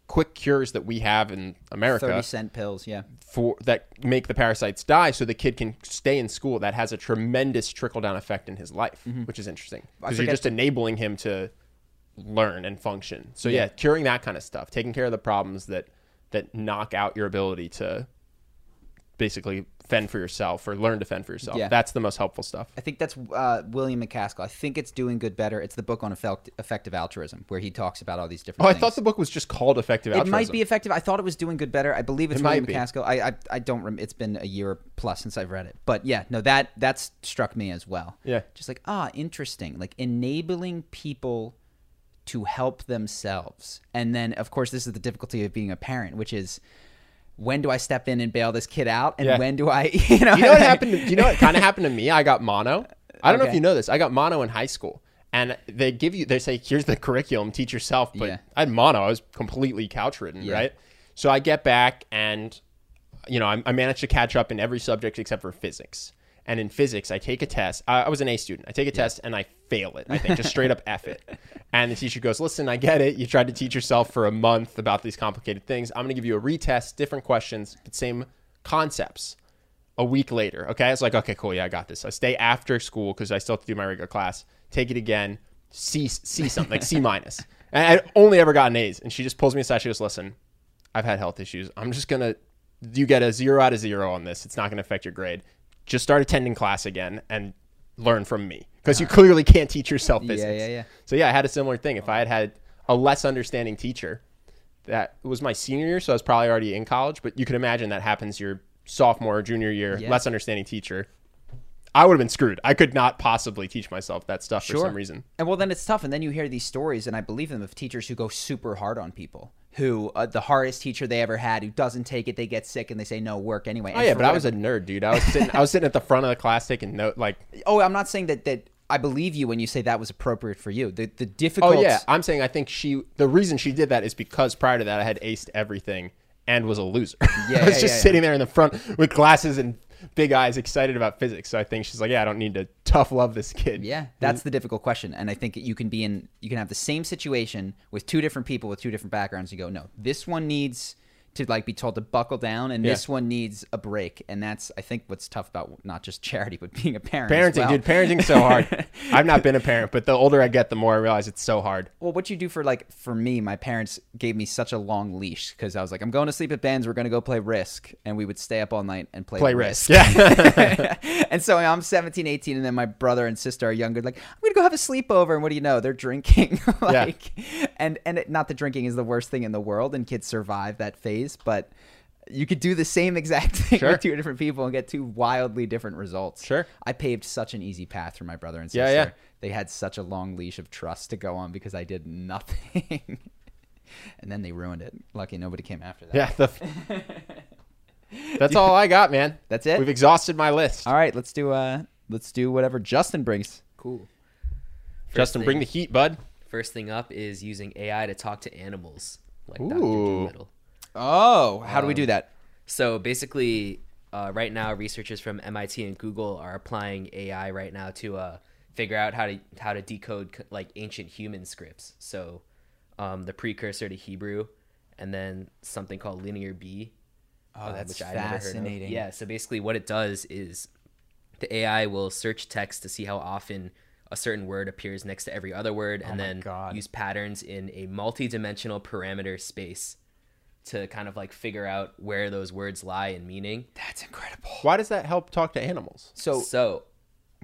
quick cures that we have in America 30 cent pills yeah. for that make the parasites die so the kid can stay in school that has a tremendous trickle down effect in his life mm-hmm. which is interesting. Because you're just enabling him to learn and function. So yeah. curing that kind of stuff taking care of the problems that that knock out your ability to basically fend for yourself or learn to fend for yourself Yeah. that's the most helpful stuff I think that's uh, William MacAskill. I think it's doing good better. It's the book on effect, effective altruism where he talks about all these different. oh i thought the book was just called effective It might be effective. I thought it was doing good better. I believe it's It William. MacAskill. I, I I don't. Rem- it's been a year plus since I've read it. But yeah, no that that's struck me as well. Yeah. Just like ah, interesting. Like enabling people to help themselves, and then of course this is the difficulty of being a parent, which is. When do I step in and bail this kid out, and Yeah. when do I, [LAUGHS] you know, you know what happened? To, you know what kind of [LAUGHS] happened to me? I got mono. I don't know if you know this. I got mono in high school, and they give you. They say, "Here's the curriculum. Teach yourself." But Yeah. I had mono. I was completely couch ridden, Yeah. right? So I get back, and you know, I, I managed to catch up in every subject except for physics. And in physics, I take a test. I, I was an A student. I take a test and I fail it. I think just [LAUGHS] straight up F it. And the teacher goes, "Listen, I get it. You tried to teach yourself for a month about these complicated things. I'm going to give you a retest, different questions, but same concepts." a week later. Okay, It's like, okay, cool, yeah, I got this. I stay after school because I still have to do my regular class. Take it again, C C something like C [LAUGHS] minus. and I only ever gotten A's. And she just pulls me aside. She goes, listen, I've had health issues. I'm just gonna you get a zero out of zero on this. It's not gonna affect your grade. Just start attending class again and learn from me because you uh-huh. clearly can't teach yourself Yeah, physics. yeah, yeah. So yeah, I had a similar thing. If I had had a less understanding teacher, that was my senior year, so I was probably already in college. But you could imagine that happens your sophomore or junior year, Yeah. less understanding teacher. I would have been screwed. I could not possibly teach myself that stuff for some reason. And well, then it's tough. And then you hear these stories, and I believe them of teachers who go super hard on people. Who uh, the hardest teacher they ever had, who doesn't take it, they get sick, and they say no work anyway. Oh yeah, but I was a nerd, dude. I was sitting. I was sitting at the front of the class taking note. Like, [LAUGHS] Oh, I'm not saying that that I believe you when you say that was appropriate for you. The the difficult. oh yeah, I'm saying I think she. The reason she did that is because prior to that I had aced everything and was a loser. [LAUGHS] Yeah, I was yeah, just yeah, sitting there in the front with glasses and big eyes, excited about physics. So I think she's like, yeah, I don't need to [LAUGHS] tough love this kid. Yeah, that's the difficult question, and I think you can be in. You can have the same situation with two different people with two different backgrounds. You go, no, this one needs to like be told to buckle down, and Yeah. this one needs a break, and that's I think what's tough about not just charity but being a parent. Parenting, well. dude, parenting's so hard. [LAUGHS] I've not been a parent, but the older I get, the more I realize it's so hard. Well, what you do for like for me, my parents gave me such a long leash because I was like, I'm going to sleep at Ben's. We're going to go play Risk, and we would stay up all night and play, Play Risk. risk. Yeah. [LAUGHS] and so I'm 17, 18, and then my brother and sister are younger. Like, I'm gonna go have a sleepover, and what do you know? They're drinking. [LAUGHS] like, and and it, not the drinking is the worst thing in the world, and kids survive that phase, but you could do the same exact [LAUGHS] thing Sure. with two different people and get two wildly different results. Sure. I paved such an easy path for my brother and sister. Yeah, yeah. They had such a long leash of trust to go on because I did nothing. [LAUGHS] and then they ruined it. Lucky nobody came after that. yeah. The, [LAUGHS] that's all I got, man. That's it? We've exhausted my list. All right, let's do uh let's do whatever Justin brings. Cool. First Justin, bring the heat, bud. First thing up is using AI to talk to animals, like Dr. Ooh. Oh, how do we Um, do that? So basically, uh, right now, researchers from MIT and Google are applying AI right now to uh, figure out how to how to decode like ancient human scripts. So, um, the precursor to Hebrew, and then something called Linear B. Oh, uh, that's which I'd never heard of. fascinating. Yeah, so basically, what it does is the AI will search text to see how often a certain word appears next to every other word, and Oh then God. use patterns in a multi-dimensional parameter space to kind of like figure out where those words lie in meaning. That's incredible. Why does that help talk to animals? So, So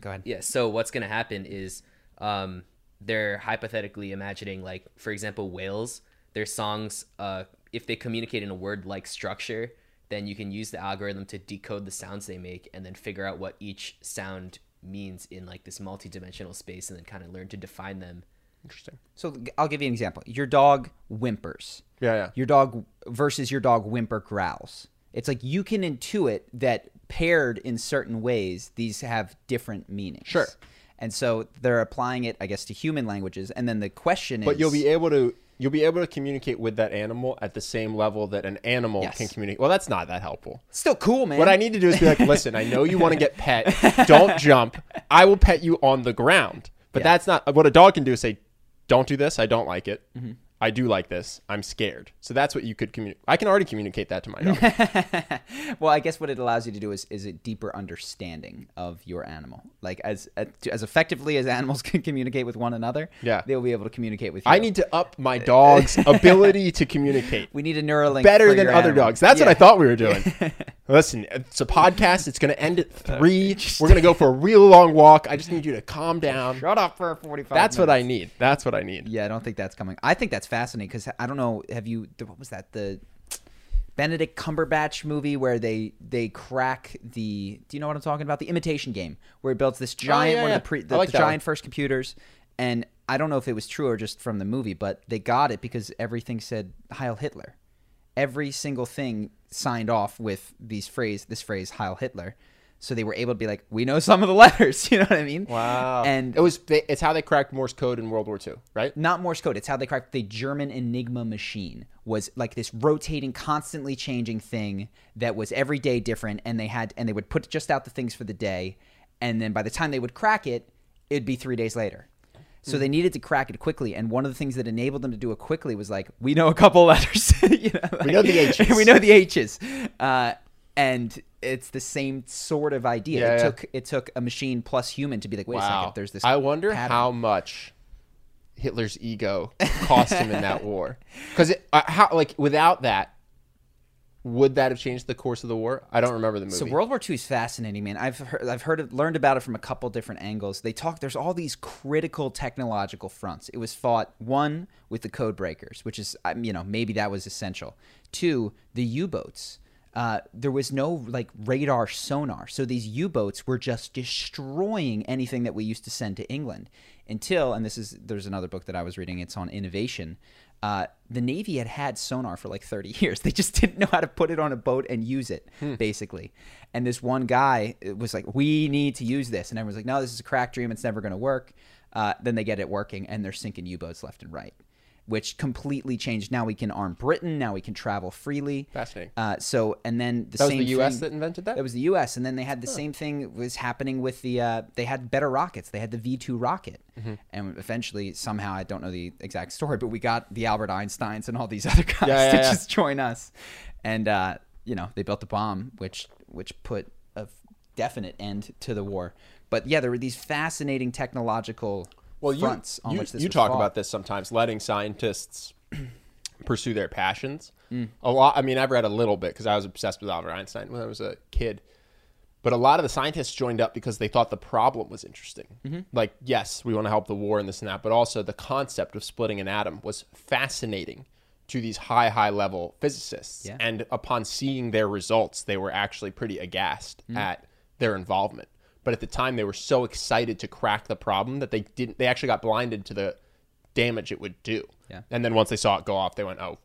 go ahead. yeah, so what's going to happen is um, they're hypothetically imagining, like, for example, whales, their songs, uh, if they communicate in a word like structure, then you can use the algorithm to decode the sounds they make and then figure out what each sound means in like this multi-dimensional space and then kind of learn to define them. Interesting. So I'll give you an example. Your dog whimpers. Yeah, yeah. Your dog versus your dog whimper growls. It's like you can intuit that paired in certain ways, these have different meanings. Sure. And so they're applying it, I guess, to human languages. And then the question is But you'll be able to you'll be able to communicate with that animal at the same level that an animal Yes. can communicate. Well, that's not that helpful. still cool, man. What I need to do is be like, [LAUGHS] listen, I know you want to get pet. Don't jump. I will pet you on the ground. But Yeah. that's not what a dog can do is say, don't do this. I don't like it. Mm-hmm. I do like this. I'm scared. So that's what you could communicate. I can already communicate that to my dog. [LAUGHS] well, I guess what it allows you to do is is a deeper understanding of your animal. Like as uh, as effectively as animals [LAUGHS] can communicate with one another, Yeah. they'll be able to communicate with you. I need to up my dog's [LAUGHS] ability to communicate. we need a Neuralink better than other animal. dogs. That's what I thought we were doing. Listen, it's a podcast. It's going to end at three. We're going to go for a real long walk. I just need you to calm down. Shut up for 45 That's what I need. That's what I need. Yeah, I don't think that's coming. I think that's fascinating because I don't know. Have you? What was that? The Benedict Cumberbatch movie where they they crack the. Do you know what I'm talking about? The Imitation Game, where he builds this oh, giant Oh, yeah, one yeah. of the, pre, the, like the that one. giant first computers, and I don't know if it was true or just from the movie, but they got it because everything said Heil Hitler. Every single thing signed off with these phrase this phrase Heil Hitler. So they were able to be like, we know some of the [LAUGHS] letters. [LAUGHS] You know what I mean? Wow. And it was. It's how they cracked Morse code in World War II, right? not Morse code. It's how they cracked the German Enigma machine. Was like this rotating, constantly changing thing that was every day different, and they had and they would put just out the things for the day, and then by the time they would crack it, it'd be three days later. So they needed to crack it quickly, and one of the things that enabled them to do it quickly was like, we know a couple [LAUGHS] letters, you know, We know the like- H's. we know the H's, uh, and it's the same sort of idea. Yeah, it yeah. took it took a machine plus human to be like, wait a second, there's this. I wonder pattern. how much Hitler's ego cost him in that war. [LAUGHS] Because uh, how like without that, would that have changed the course of the war? I don't remember the movie. So World War II is fascinating, man. I've heard, I've heard, of, learned about it from a couple different angles. They talk. There's all these critical technological fronts. It was fought one with the code breakers, which is, um, you know, maybe that was essential. Two, the U-boats. Uh, there was no like radar sonar, so these U-boats were just destroying anything that we used to send to England. Until, and this is there's another book that I was reading. It's on innovation. Uh, the Navy had had sonar for like 30 [LAUGHS] years. They just didn't know how to put it on a boat and use it, basically. And this one guy was like, "We need to use this," and everyone's like, "No, this is a crack dream. It's never going to work." Uh, then they get it working, and they're sinking U-boats left and right, which completely changed. Now we can arm Britain. Now we can travel freely. Fascinating. Uh, so, and then the That was same the U.S. thing- that invented that? That was the U.S. And then they had the same thing was happening with the. Uh, they had better rockets. They had the V two rocket, Mm-hmm. and eventually somehow I don't know the exact story, but we got the Albert Einsteins and all these [LAUGHS] other guys Yeah, yeah, to yeah. just join us, and uh, you know they built the bomb, which which put a definite end to the war. But yeah, there were these fascinating technological well, you, fronts on you, which this you talk fought. about this sometimes, letting scientists [CLEARS THROAT] pursue their passions. Mm. A lot. I mean, I've read a little bit because I was obsessed with Albert Einstein when I was a kid. But a lot of the scientists joined up because they thought the problem was interesting. Mm-hmm. Like, yes, we want to help the war and this and that, but also the concept of splitting an atom was fascinating to these high, high level physicists. Yeah. And upon seeing their results, they were actually pretty aghast Mm. at their involvement. But at the time, they were so excited to crack the problem that they didn't. They actually got blinded to the damage it would do. Yeah. And then once they saw it go off, they went, "Oh,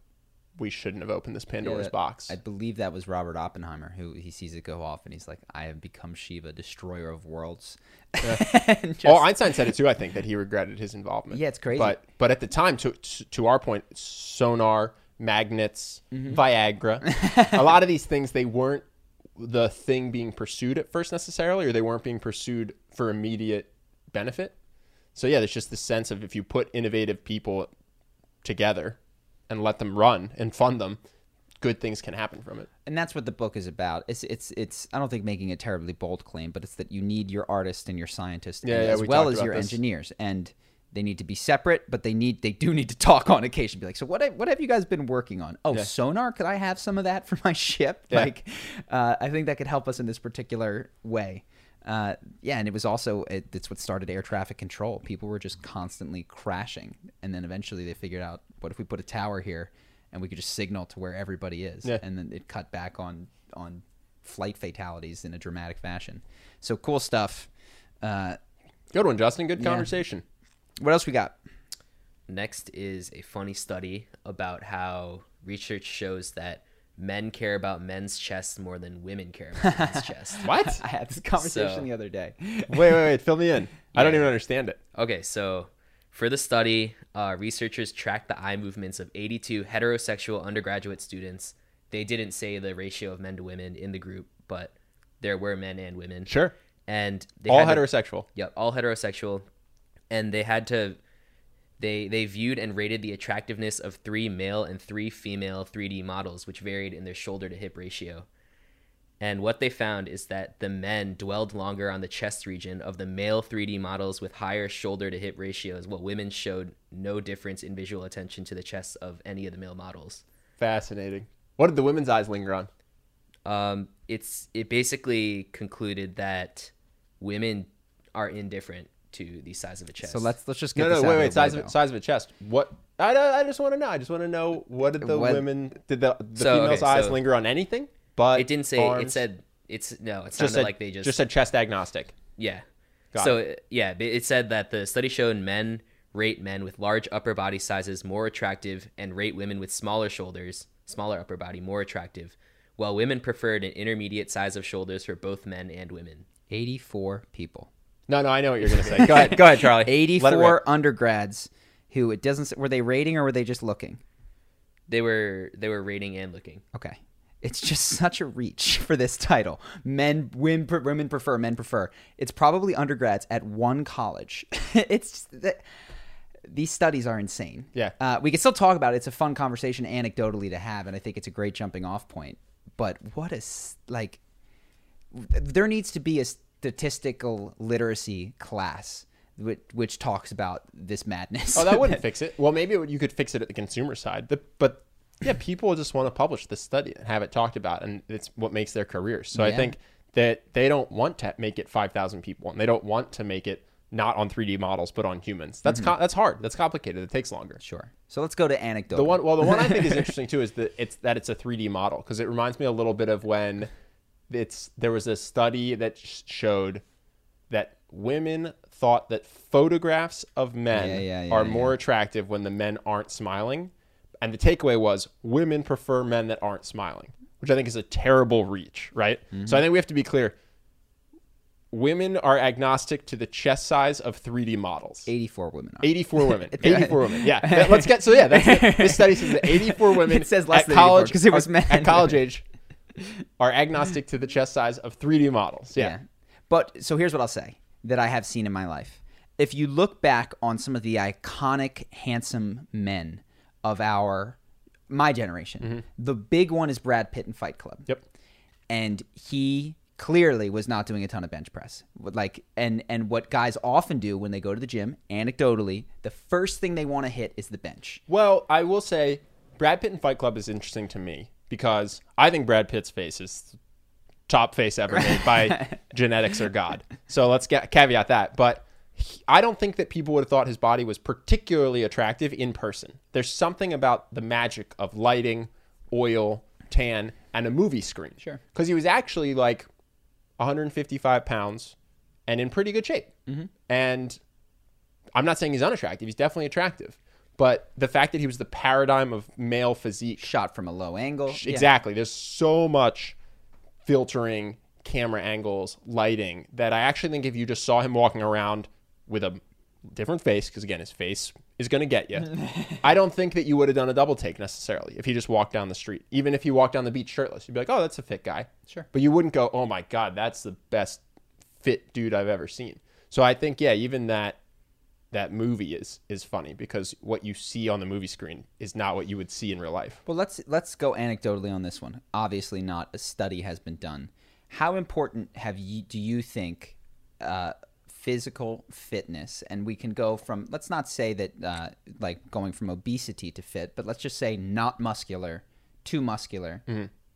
we shouldn't have opened this Pandora's that- box." I believe that was Robert Oppenheimer who he sees it go off and he's like, "I have become Shiva, destroyer of worlds." [LAUGHS] Just- Oh, Einstein said it too. I think that he regretted his involvement. Yeah, it's crazy. But but at the time, to to our point, sonar, magnets, Mm-hmm. Viagra, a lot of these things they weren't the thing being pursued at first necessarily, or they weren't being pursued for immediate benefit. So yeah, there's just the sense of if you put innovative people together and let them run and fund them, good things can happen from it. and that's what the book is about. It's it's it's. I don't think making a terribly bold claim, but it's that you need your artists and your scientists Yeah, yeah, as we well as your this. engineers, and they need to be separate, but they need they do need to talk on occasion. Be like, so what? What have you guys been working on? Oh, sonar. Could I have some of that for my ship? Yeah. Like, uh, I think that could help us in this particular way. Uh, yeah, and it was also it, it's what started air traffic control. People were just constantly crashing, and then eventually they figured out, what if we put a tower here, and we could just signal to where everybody is, Yeah. and then it cut back on on flight fatalities in a dramatic fashion. So cool stuff. Uh, Good one, Justin. Good Yeah. conversation. What else we got? Next is a funny study about how research shows that men care about men's chests more than women care about men's [LAUGHS] chests. What? [LAUGHS] I had this conversation So- the other day. [LAUGHS] wait, wait, wait. Fill me in. I don't even understand it. Okay, so for the study, uh, researchers tracked the eye movements of 82 heterosexual undergraduate students. They didn't say the ratio of men to women in the group, but there were men and women. Sure. And they All had to- heterosexual. Yep, all heterosexual, and they had to. They they viewed and rated the attractiveness of three male and three female 3D models, which varied in their shoulder to hip ratio. And what they found is that the men dwelled longer on the chest region of the male 3D models with higher shoulder to hip ratios, while women showed no difference in visual attention to the chests of any of the male models. Fascinating. What did the women's eyes linger on? Um, it's it basically concluded that women are indifferent to the size of the chest. So let's let's just get No, this no, out wait, of wait. Size way, of size of a chest. What? I, I just want to know. I just want to know what did the What- women did the the So, okay, eyes so- linger on anything? But it didn't say. It said it's no. It just sounded said, like they just just said chest agnostic. yeah. Got so it- yeah, it said that the study showed men rate men with large upper body sizes more attractive and rate women with smaller shoulders, smaller upper body more attractive, while women preferred an intermediate size of shoulders for both men and women. Eighty-four people. No, no, I know what you're gonna say. Go ahead, go ahead, Charlie. Eighty-four undergrads who it doesn't. s- Were they rating or were they just looking? They were they were rating and looking. Okay. It's just [LAUGHS] such a reach for this title. Men, women, women prefer, men prefer. It's probably undergrads at one college. [LAUGHS] it's just that these studies are insane. Yeah. Uh, we can still talk about it. It's a fun conversation anecdotally to have, and I think it's a great jumping off point. But what is like? There needs to be a statistical literacy class which, which talks about this madness. Oh, that wouldn't [LAUGHS] fix it. Well, maybe you could fix it at the consumer side. The, but yeah, people just want to publish this study and have it talked about, and it's what makes their careers. So I think that they don't want to make it five thousand people, and they don't want to make it not on 3D models but on humans. That's mm-hmm. co- that's hard. That's complicated. It takes longer. Sure. So let's go to anecdote. The one, well, the one I think is [LAUGHS] interesting too is that it's that it's a 3D model because it reminds me a little bit of when it's there was a study that sh- showed that women thought that photographs of men Yeah, yeah, yeah, are more attractive when the men aren't smiling, and the takeaway was women prefer men that aren't smiling, which I think is a terrible reach, right? Mm-hmm. So I think we have to be clear. Women are agnostic to the chest size of 3D models. Eighty-four women. Are. 84 women. [LAUGHS] 84 women. Yeah. [LAUGHS] Let's get so yeah, that's this study says that 84 women [LAUGHS] It says less at than 84 college 'cause it was men. at college age [LAUGHS] are agnostic to the chest size of 3D models. Yeah. Yeah. But so here's what I'll say that I have seen in my life. If you look back on some of the iconic handsome men of our my generation, mm-hmm. the big one is Brad Pitt in Fight Club. Yep. And he clearly was not doing a ton of bench press. Like and and what guys often do when they go to the gym, anecdotally, the first thing they want to hit is the bench. Well, I will say Brad Pitt in Fight Club is interesting to me because I think Brad Pitt's face is top face ever made by [LAUGHS] genetics or God. So let's get caveat that. But he- I don't think that people would have thought his body was particularly attractive in person. There's something about the magic of lighting, oil, tan, and a movie screen. Sure. Because he was actually like 155 pounds and in pretty good shape. Mm-hmm. And I'm not saying he's unattractive. He's definitely attractive. But the fact that he was the paradigm of male physique Shot from a low angle. Yeah. Exactly. There's so much filtering, camera angles, lighting that I actually think if you just saw him walking around with a different face, because again, his face is going to get you, [LAUGHS] I don't think that you would have done a double take necessarily if he just walked down the street. Even if he walked down the beach shirtless, you'd be like, oh, that's a fit guy. Sure. But you wouldn't go, oh my God, that's the best fit dude I've ever seen. So I think, yeah, even that that movie is is funny because what you see on the movie screen is not what you would see in real life. Well, let's let's go anecdotally on this one. Obviously, not a study has been done. How important have you do you think uh, physical fitness? And we can go from let's not say that uh, like going from obesity to fit, but let's just say not muscular to muscular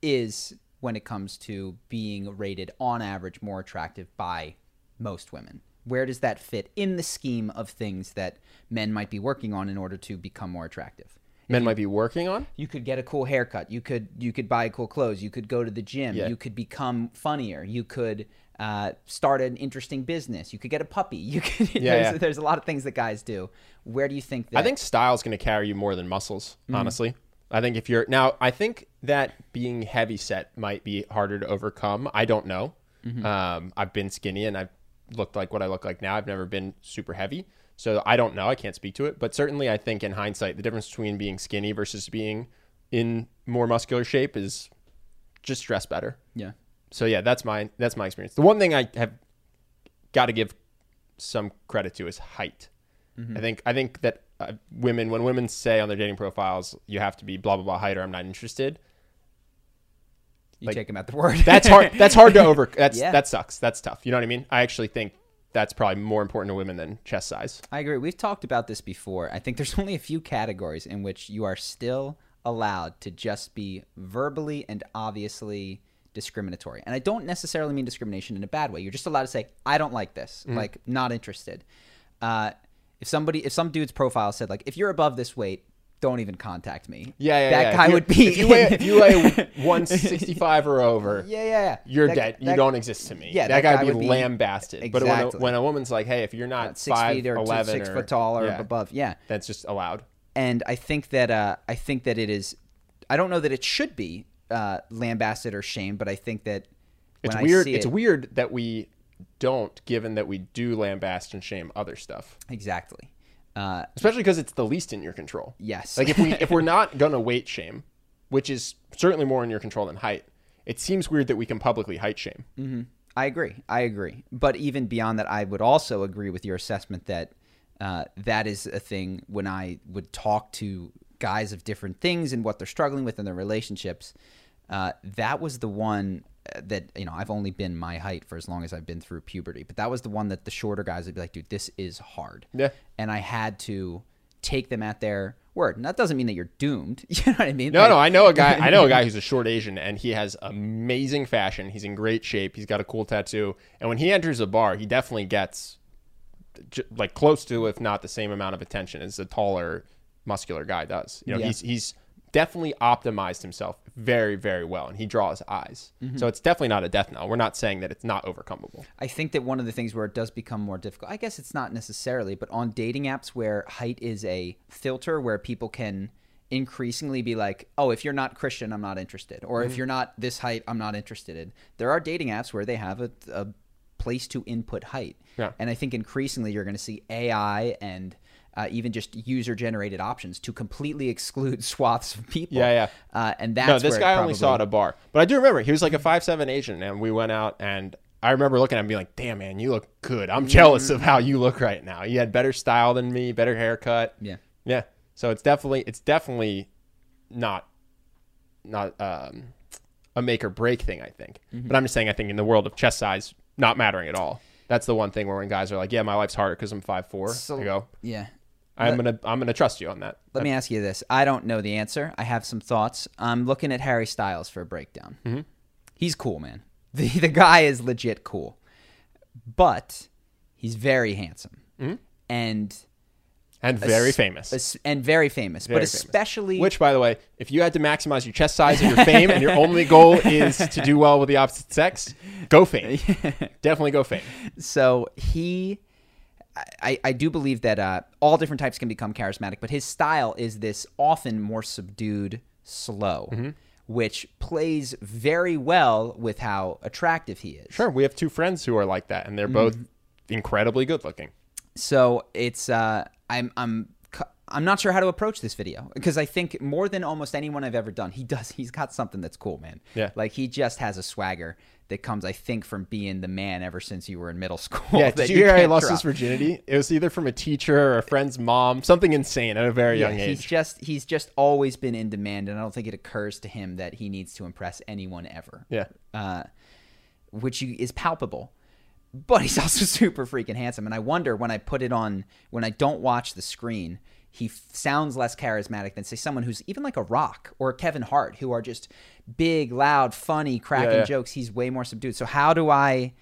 is when it comes to being rated on average more attractive by most women. Where does that fit in the scheme of things that men might be working on in order to become more attractive? Men might be working on. you could get a cool haircut you could you could buy cool clothes you could go to the gym Yeah. you could become funnier you could uh, start an interesting business you could get a puppy [LAUGHS] you could there's, yeah. there's a lot of things that guys do where do you think that I think style's going to carry you more than muscles, honestly. I think if you're now, I think that being heavy set might be harder to overcome. I don't know. Um, I've been skinny and I've looked like what I look like now. I've never been super heavy, so I don't know. I can't speak to it, but certainly I think in hindsight, the difference between being skinny versus being in more muscular shape is just dress better. yeah So yeah, that's my that's my experience. The one thing I have got to give some credit to is height. I think I think that uh, women when women say on their dating profiles you have to be blah blah blah height or I'm not interested. You like- take him at the word That's hard. [LAUGHS] That's hard to over. That's Yeah. that sucks. That's tough. You know what I mean? I actually think that's probably more important to women than chest size. I agree. We've talked about this before. I think there's [LAUGHS] only a few categories in which you are still allowed to just be verbally and obviously discriminatory. And I don't necessarily mean discrimination in a bad way. You're just allowed to say, I don't like this, Mm-hmm. like, not interested. Uh, if somebody, if some dude's profile said, like, if you're above this weight, don't even contact me. Yeah, yeah. That yeah. guy you- would be. If you weigh, if you weigh [LAUGHS] 165 or over, yeah, yeah, yeah. you're That- dead. you don't exist to me. Yeah, that, that guy guy would be lambasted. But when a, when a woman's like, "Hey, if you're not Six five feet or two- eleven six or foot tall or yeah, above. Yeah. that's just allowed." and I think that uh, I think that it is. I don't know that it should be uh, lambasted or shamed, but I think that It's when I weird. It's it- weird that we don't, given that we do lambast and shame other stuff, exactly. Uh, especially because it's the least in your control. yes, Like if we if we're [LAUGHS] not gonna weight shame, which is certainly more in your control than height, it seems weird that we can publicly height shame. I agree. I agree. But even beyond that, I would also agree with your assessment that uh, that is a thing when I would talk to guys of different things and what they're struggling with in their relationships. Uh, that was the one uh, that you know I've only been my height for as long as I've been through puberty, but that was the one that the shorter guys would be like, "Dude, this is hard." Yeah. and I had to take them at their word. And that doesn't mean that you're doomed. [LAUGHS] You know what I mean? No, Like- no, I know a guy. I know a [LAUGHS] guy who's a short Asian, and he has amazing fashion. He's in great shape. He's got a cool tattoo, and when he enters a bar, he definitely gets like close to, if not the same amount of attention as a taller, muscular guy does. You know, Yeah. he's he's definitely optimized himself very, very well, and he draws eyes. Mm-hmm. So it's definitely not a death knell. We're not saying that it's not overcomable. I think that one of the things where it does become more difficult, I guess it's not necessarily, but on dating apps where height is a filter where people can increasingly be like, oh, if you're not Christian, I'm not interested. Or Mm-hmm. if you're not this height, I'm not interested in. There are dating apps where they have a, a place to input height. Yeah. And I think increasingly you're going to see AI and uh, even just user generated options to completely exclude [LAUGHS] swaths of people. Yeah, yeah. Uh, and that's no, this guy only saw it at a bar. But I do remember he was like a five seven Asian, and we went out, and I remember looking at him, being like, "Damn, man, you look good. I'm jealous of how you look right now. You had better style than me, better haircut. Yeah. yeah. So it's definitely it's definitely not not um, a make or break thing. I think, Mm-hmm. but I'm just saying, I think in the world of chest size not mattering at all. That's the one thing where when guys are like, "Yeah, my life's harder because I'm five four. So- I go, Yeah. "I'm gonna I'm gonna trust you on that." Let me ask you this. I don't know the answer. I have some thoughts. I'm looking at Harry Styles for a breakdown. Mm-hmm. He's cool, man. [LAUGHS] The, the guy is legit cool. But he's very handsome. And and very es- famous. es- and very famous. Very but famous. especially Which, by the way, if you had to maximize your chest size and your fame, and your [LAUGHS] only goal is to do well with the opposite sex, go fame. [LAUGHS] Definitely go fame. so he I, I do believe that uh, all different types can become charismatic, but his style is this often more subdued, slow, Mm-hmm. which plays very well with how attractive he is. Sure, we have two friends who are like that, and they're both incredibly good looking. So it's uh, I'm I'm I'm not sure how to approach this video because I think more than almost anyone I've ever done, he does. He's got something that's cool, man. Yeah. Like he just has a swagger that comes, I think, from being the man ever since you were in middle [LAUGHS] school. Yeah, did you hear he can't lost drop. his virginity? It was either from a teacher or a friend's mom, something insane at a very Yeah, young he's age. just he's just always been in demand, and I don't think it occurs to him that he needs to impress anyone ever. Yeah. uh, which you, is palpable. But he's [LAUGHS] also super freaking handsome, and I wonder when I put it on when I don't watch the screen, he f- sounds less charismatic than say someone who's even like a Rock or Kevin Hart, who are just big, loud, funny, cracking yeah. jokes. He's way more subdued. So how do I?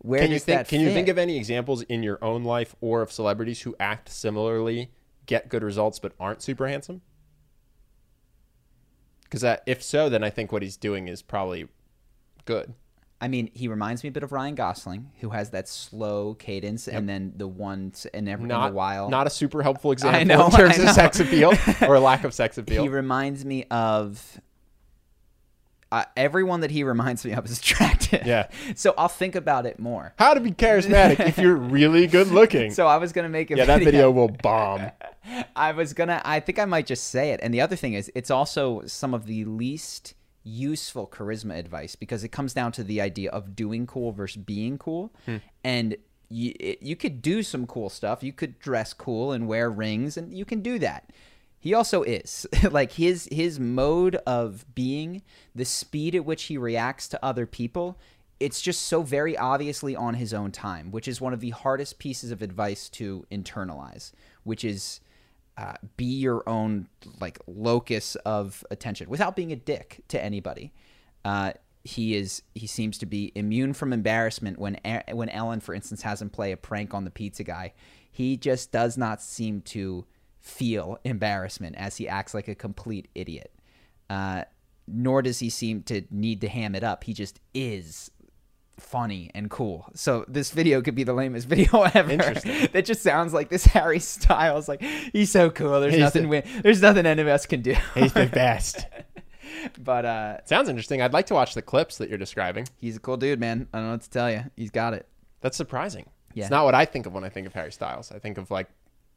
Where Can you think can you think of any examples in your own life or of celebrities who act similarly, get good results but aren't super handsome? Because if so, then I think what he's doing is probably good. I mean, he reminds me a bit of Ryan Gosling, who has that slow cadence, and then the ones in every in Not a while. not a super helpful example know, in terms of sex appeal or [LAUGHS] lack of sex appeal. he reminds me of uh, everyone that he reminds me of is attractive. Yeah. [LAUGHS] So I'll think about it more. How to be charismatic if you're really good [LAUGHS] looking. So I was gonna make a yeah, that video will bomb. I was gonna. I think I might just say it. And the other thing is, it's also some of the least useful charisma advice because it comes down to the idea of doing cool versus being cool. Hmm. And you, it, you could do some cool stuff. You could dress cool and wear rings, and you can do that. He also is [LAUGHS] like his his mode of being, the speed at which he reacts to other people. It's just so very obviously on his own time, which is one of the hardest pieces of advice to internalize, which is uh, be your own like locus of attention without being a dick to anybody. Uh, he is he seems to be immune from embarrassment when when Ellen, for instance, has him play a prank on the pizza guy. He just does not seem to feel embarrassment as he acts like a complete idiot. Uh, nor does he seem to need to ham it up. He just is funny and cool. So this video could be the lamest [LAUGHS] video [LAUGHS] ever. Interesting. [LAUGHS] that just sounds like this Harry Styles. Like he's so cool. There's He's nothing. the- we, there's nothing any of us can do. He's the best. but uh, Sounds interesting. I'd like to watch the clips that you're describing. he's a cool dude, man. I don't know what to tell you. He's got it. That's surprising. Yeah. It's not what I think of when I think of Harry Styles. I think of like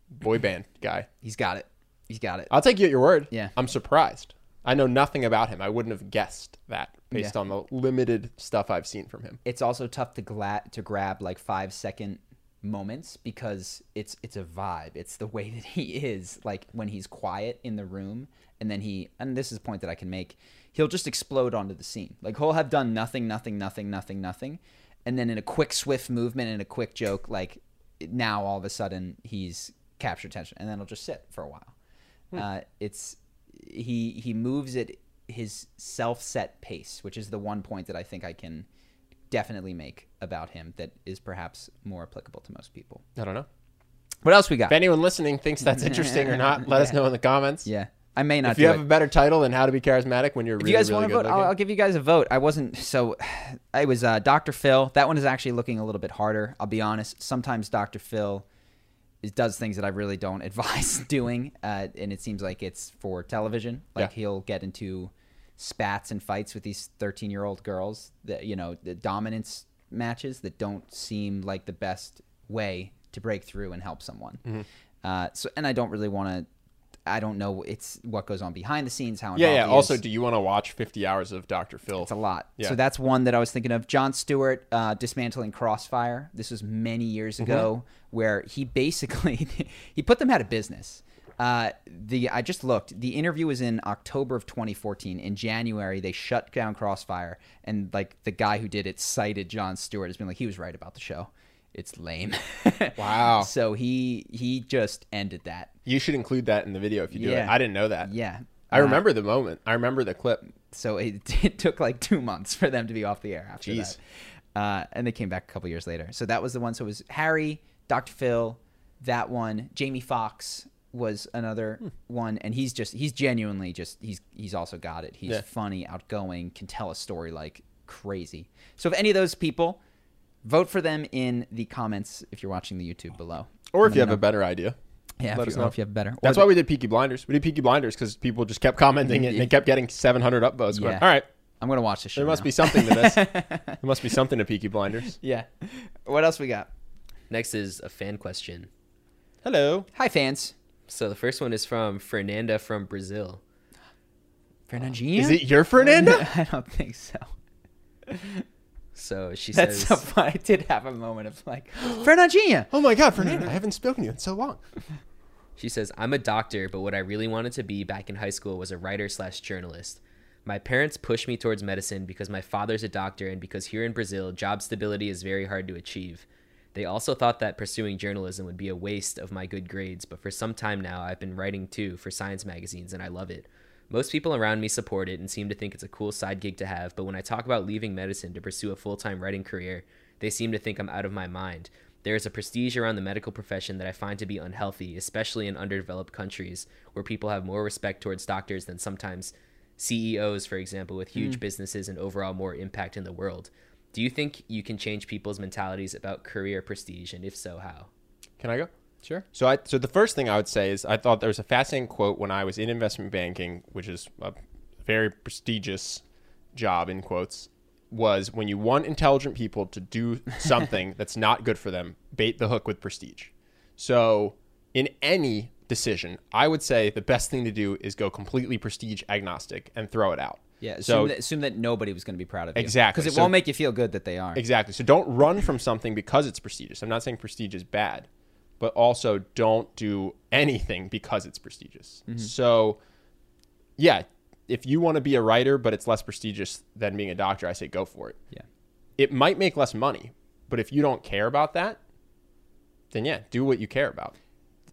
boy band guy. He's got it. He's got it. I'll take you at your word. Yeah. I'm surprised. I know nothing about him. I wouldn't have guessed that based Yeah. on the limited stuff I've seen from him. it's also tough to gla- to grab like five second moments because it's it's a vibe. It's the way [LAUGHS] that he is like when he's quiet in the room and then he and this is a point that I can make. He'll just explode onto the scene. Like he'll have done nothing, nothing, nothing, nothing, nothing, and then in a quick, swift movement and a quick joke, like now all of a sudden he's captured attention, and then he'll just sit for a while. Uh, it's he he moves at his self-set pace, which is the one point that I think I can definitely make about him that is perhaps more applicable to most people. I don't know. What else we got? If anyone listening thinks that's [LAUGHS] interesting or not, let us know in the comments. yeah, I may not. If you have it. a better title than How to Be Charismatic when you're If really, you guys really want to good vote, I'll. I'll give you guys a vote. I wasn't so. [SIGHS] I was uh, Dr. Phil. That one is actually looking a little bit harder. I'll be honest. Sometimes Dr. Phil is, does things that I really don't [LAUGHS] advise [LAUGHS] doing, uh, and it seems like it's for television. Like Yeah. he'll get into spats and fights with these thirteen-year-old girls. That you know, the dominance matches that don't seem like the best way to break through and help someone. Mm-hmm. Uh, so, and I don't really want to. I don't know. It's what goes on behind the scenes. How yeah, yeah. Also, do you want to watch 50 hours of Dr. Phil? It's a lot. Yeah. So that's one that I was thinking of. Jon Stewart uh, dismantling Crossfire. This was many years Mm-hmm. ago, where he basically [LAUGHS] he put them out of business. Uh, the I just looked. The interview was in October of 2014. In January, they shut down Crossfire, and like the guy who did it cited Jon Stewart as being like he was right about the show. It's lame. [LAUGHS] Wow. So he he just ended that. You should include that in the video if you do it. I didn't know that. Yeah. I Uh, remember the moment. I remember the clip. So it, [LAUGHS] it took like two months for them to be off the air after Jeez. that. Uh, and they came back a couple years later. So that was the one. So it was Harry, Dr. Phil, that one. Jamie Foxx was another Hmm. one. And he's just, he's genuinely just, he's, he's also got it. He's Yeah. funny, outgoing, can tell a story like crazy. So if any of those people, vote for them in the comments if you're watching the YouTube below. Or if you have know. a better idea. Yeah, let us you, know. if you have better. Or That's the- why we did Peaky Blinders. We did Peaky Blinders because people just kept commenting it [LAUGHS] and they kept getting 700 upvotes. Going, Yeah. All right, I'm going to watch this show. there must now. be something to this. [LAUGHS] there must be something to Peaky Blinders. [LAUGHS] Yeah. What else we got? Next is a fan question. Hello. Hi, fans. So the first one is from Fernanda from Brazil. Fernandinha? Is it your Fernanda? I don't think so. So she That's says, so funny. [LAUGHS] I did have a moment of like, [GASPS] Fernandinha. oh my God, Fernanda! I haven't spoken to you in so long. [LAUGHS] She says, I'm a doctor, but what I really wanted to be back in high school was a writer slash journalist. My parents pushed me towards medicine because my father's a doctor and because here in Brazil, job stability is very hard to achieve. They also thought that pursuing journalism would be a waste of my good grades, but for some time now, I've been writing too for science magazines and I love it. Most people around me support it and seem to think it's a cool side gig to have, but when I talk about leaving medicine to pursue a full time writing career, they seem to think I'm out of my mind. There is a prestige around the medical profession that I find to be unhealthy, especially in underdeveloped countries where people have more respect towards doctors than sometimes CEOs, for example, with huge hmm. businesses and overall more impact in the world. Do you think you can change people's mentalities about career prestige, and if so, how? Can I go? Sure. So I so the first thing I would say is I thought there was a fascinating quote when I was in investment banking, which is a very prestigious job in quotes, was when you want intelligent people to do [LAUGHS] something that's not good for them, bait the hook with prestige. So in any decision, I would say the best thing to do is go completely prestige agnostic and throw it out. Yeah. Assume, So that, assume that nobody was going to be proud of you. Exactly. Because it So- won't make you feel good that they are. Exactly. So don't run from something because it's prestigious. I'm not saying prestige is bad, but also don't do anything because it's prestigious. Mm-hmm. So, yeah, if you want to be a writer, but it's less prestigious than being a doctor, I say go for it. Yeah. It might make less money, but if you don't care about that, then yeah, do what you care about.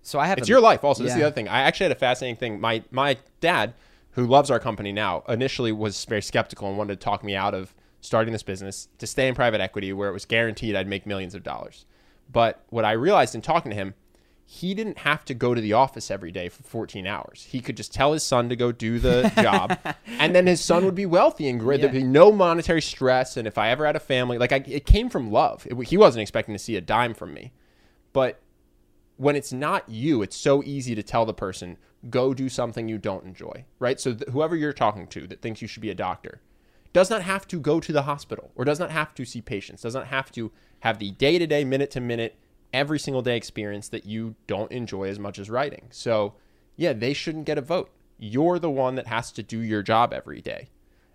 So I have. It's a- your life. Also, this is the other thing. I actually had a fascinating thing. My my dad, who loves our company now, initially was very skeptical and wanted to talk me out of starting this business to stay in private equity, where it was guaranteed I'd make millions of dollars. But what I realized in talking to him, he didn't have to go to the office every day for 14 hours. He could just tell his son to go do the [LAUGHS] job, and then his son would be wealthy and great. There'd be no monetary stress. And if I ever had a family, like I, it came from love. It, he wasn't expecting to see a dime from me, but when it's not you, it's so easy to tell the person, go do something you don't enjoy, right? So th- whoever you're talking to that thinks you should be a doctor does not have to go to the hospital or does not have to see patients, does not have to have the day to day, minute to minute, every single day experience that you don't enjoy as much as writing. So, yeah, they shouldn't get a vote. You're the one that has to do your job every day.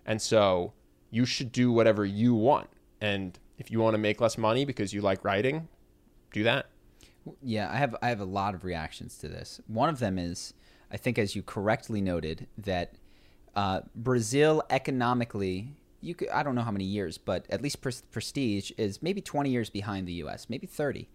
And so you should do whatever you want. And if you want to make less money because you like writing, do that. Yeah, I have I have a lot of reactions to this. One of them is, I think, as you correctly noted, that uh, Brazil economically, you could, I don't know how many years, but at least pres- prestige is maybe 20 years behind the U.S., maybe 30.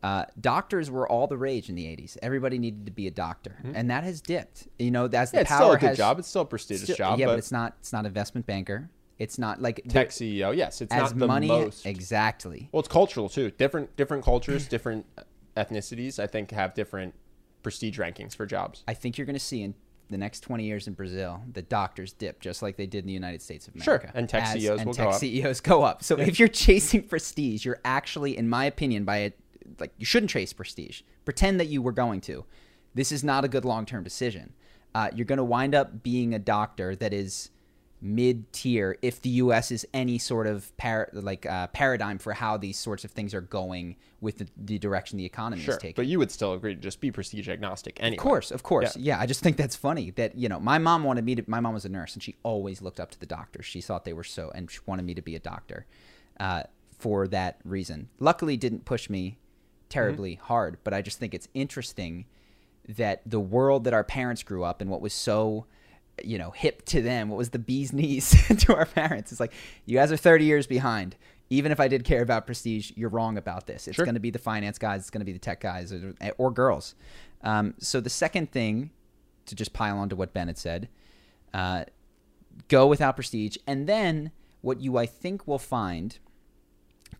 Uh, doctors were all the rage in the 80s. Everybody needed to be a doctor, and that has dipped. You know, as the Mm-hmm. It's power still a good has job. It's still a prestigious still- job, yeah, but, but it's not. It's not investment banker. It's not like tech CEO. Yes, it's not the money most. exactly. well, it's cultural too. Different different cultures, [CLEARS THROAT] different ethnicities. I think have different prestige rankings for jobs. I think you're going to see in the next 20 years in Brazil the doctors dip just like they did in the United States of Sure, America. and tech CEOs and will tech go up. CEOs go up. So if you're chasing prestige, you're actually, in my opinion, by it, like you shouldn't chase prestige. Pretend that you were going to. This is not a good long-term decision. Uh, you're going to wind up being a doctor that is mid-tier if the U.S. is any sort of par- like uh, paradigm for how these sorts of things are going with the, the direction the economy Sure, is taking. but you would still agree to just be prestige agnostic anyway. Of course, of course. Yeah. I just think that's funny that, you know, my mom wanted me to, my mom was a nurse and she always looked up to the doctors. She thought they were so, and she wanted me to be a doctor uh, for that reason. Luckily, didn't push me terribly hard, but I just think it's interesting that the world that our parents grew up in, what was so, you know, hip to them, what was the bee's [LAUGHS] knees [LAUGHS] to our parents. It's like, you guys are 30 years behind. Even if I did care about prestige, you're wrong about this. It's Sure. going to be the finance guys, it's going to be the tech guys or, or girls. Um, so the second thing, to just pile on to what Ben had said, uh, go without prestige. And then what you, I think, will find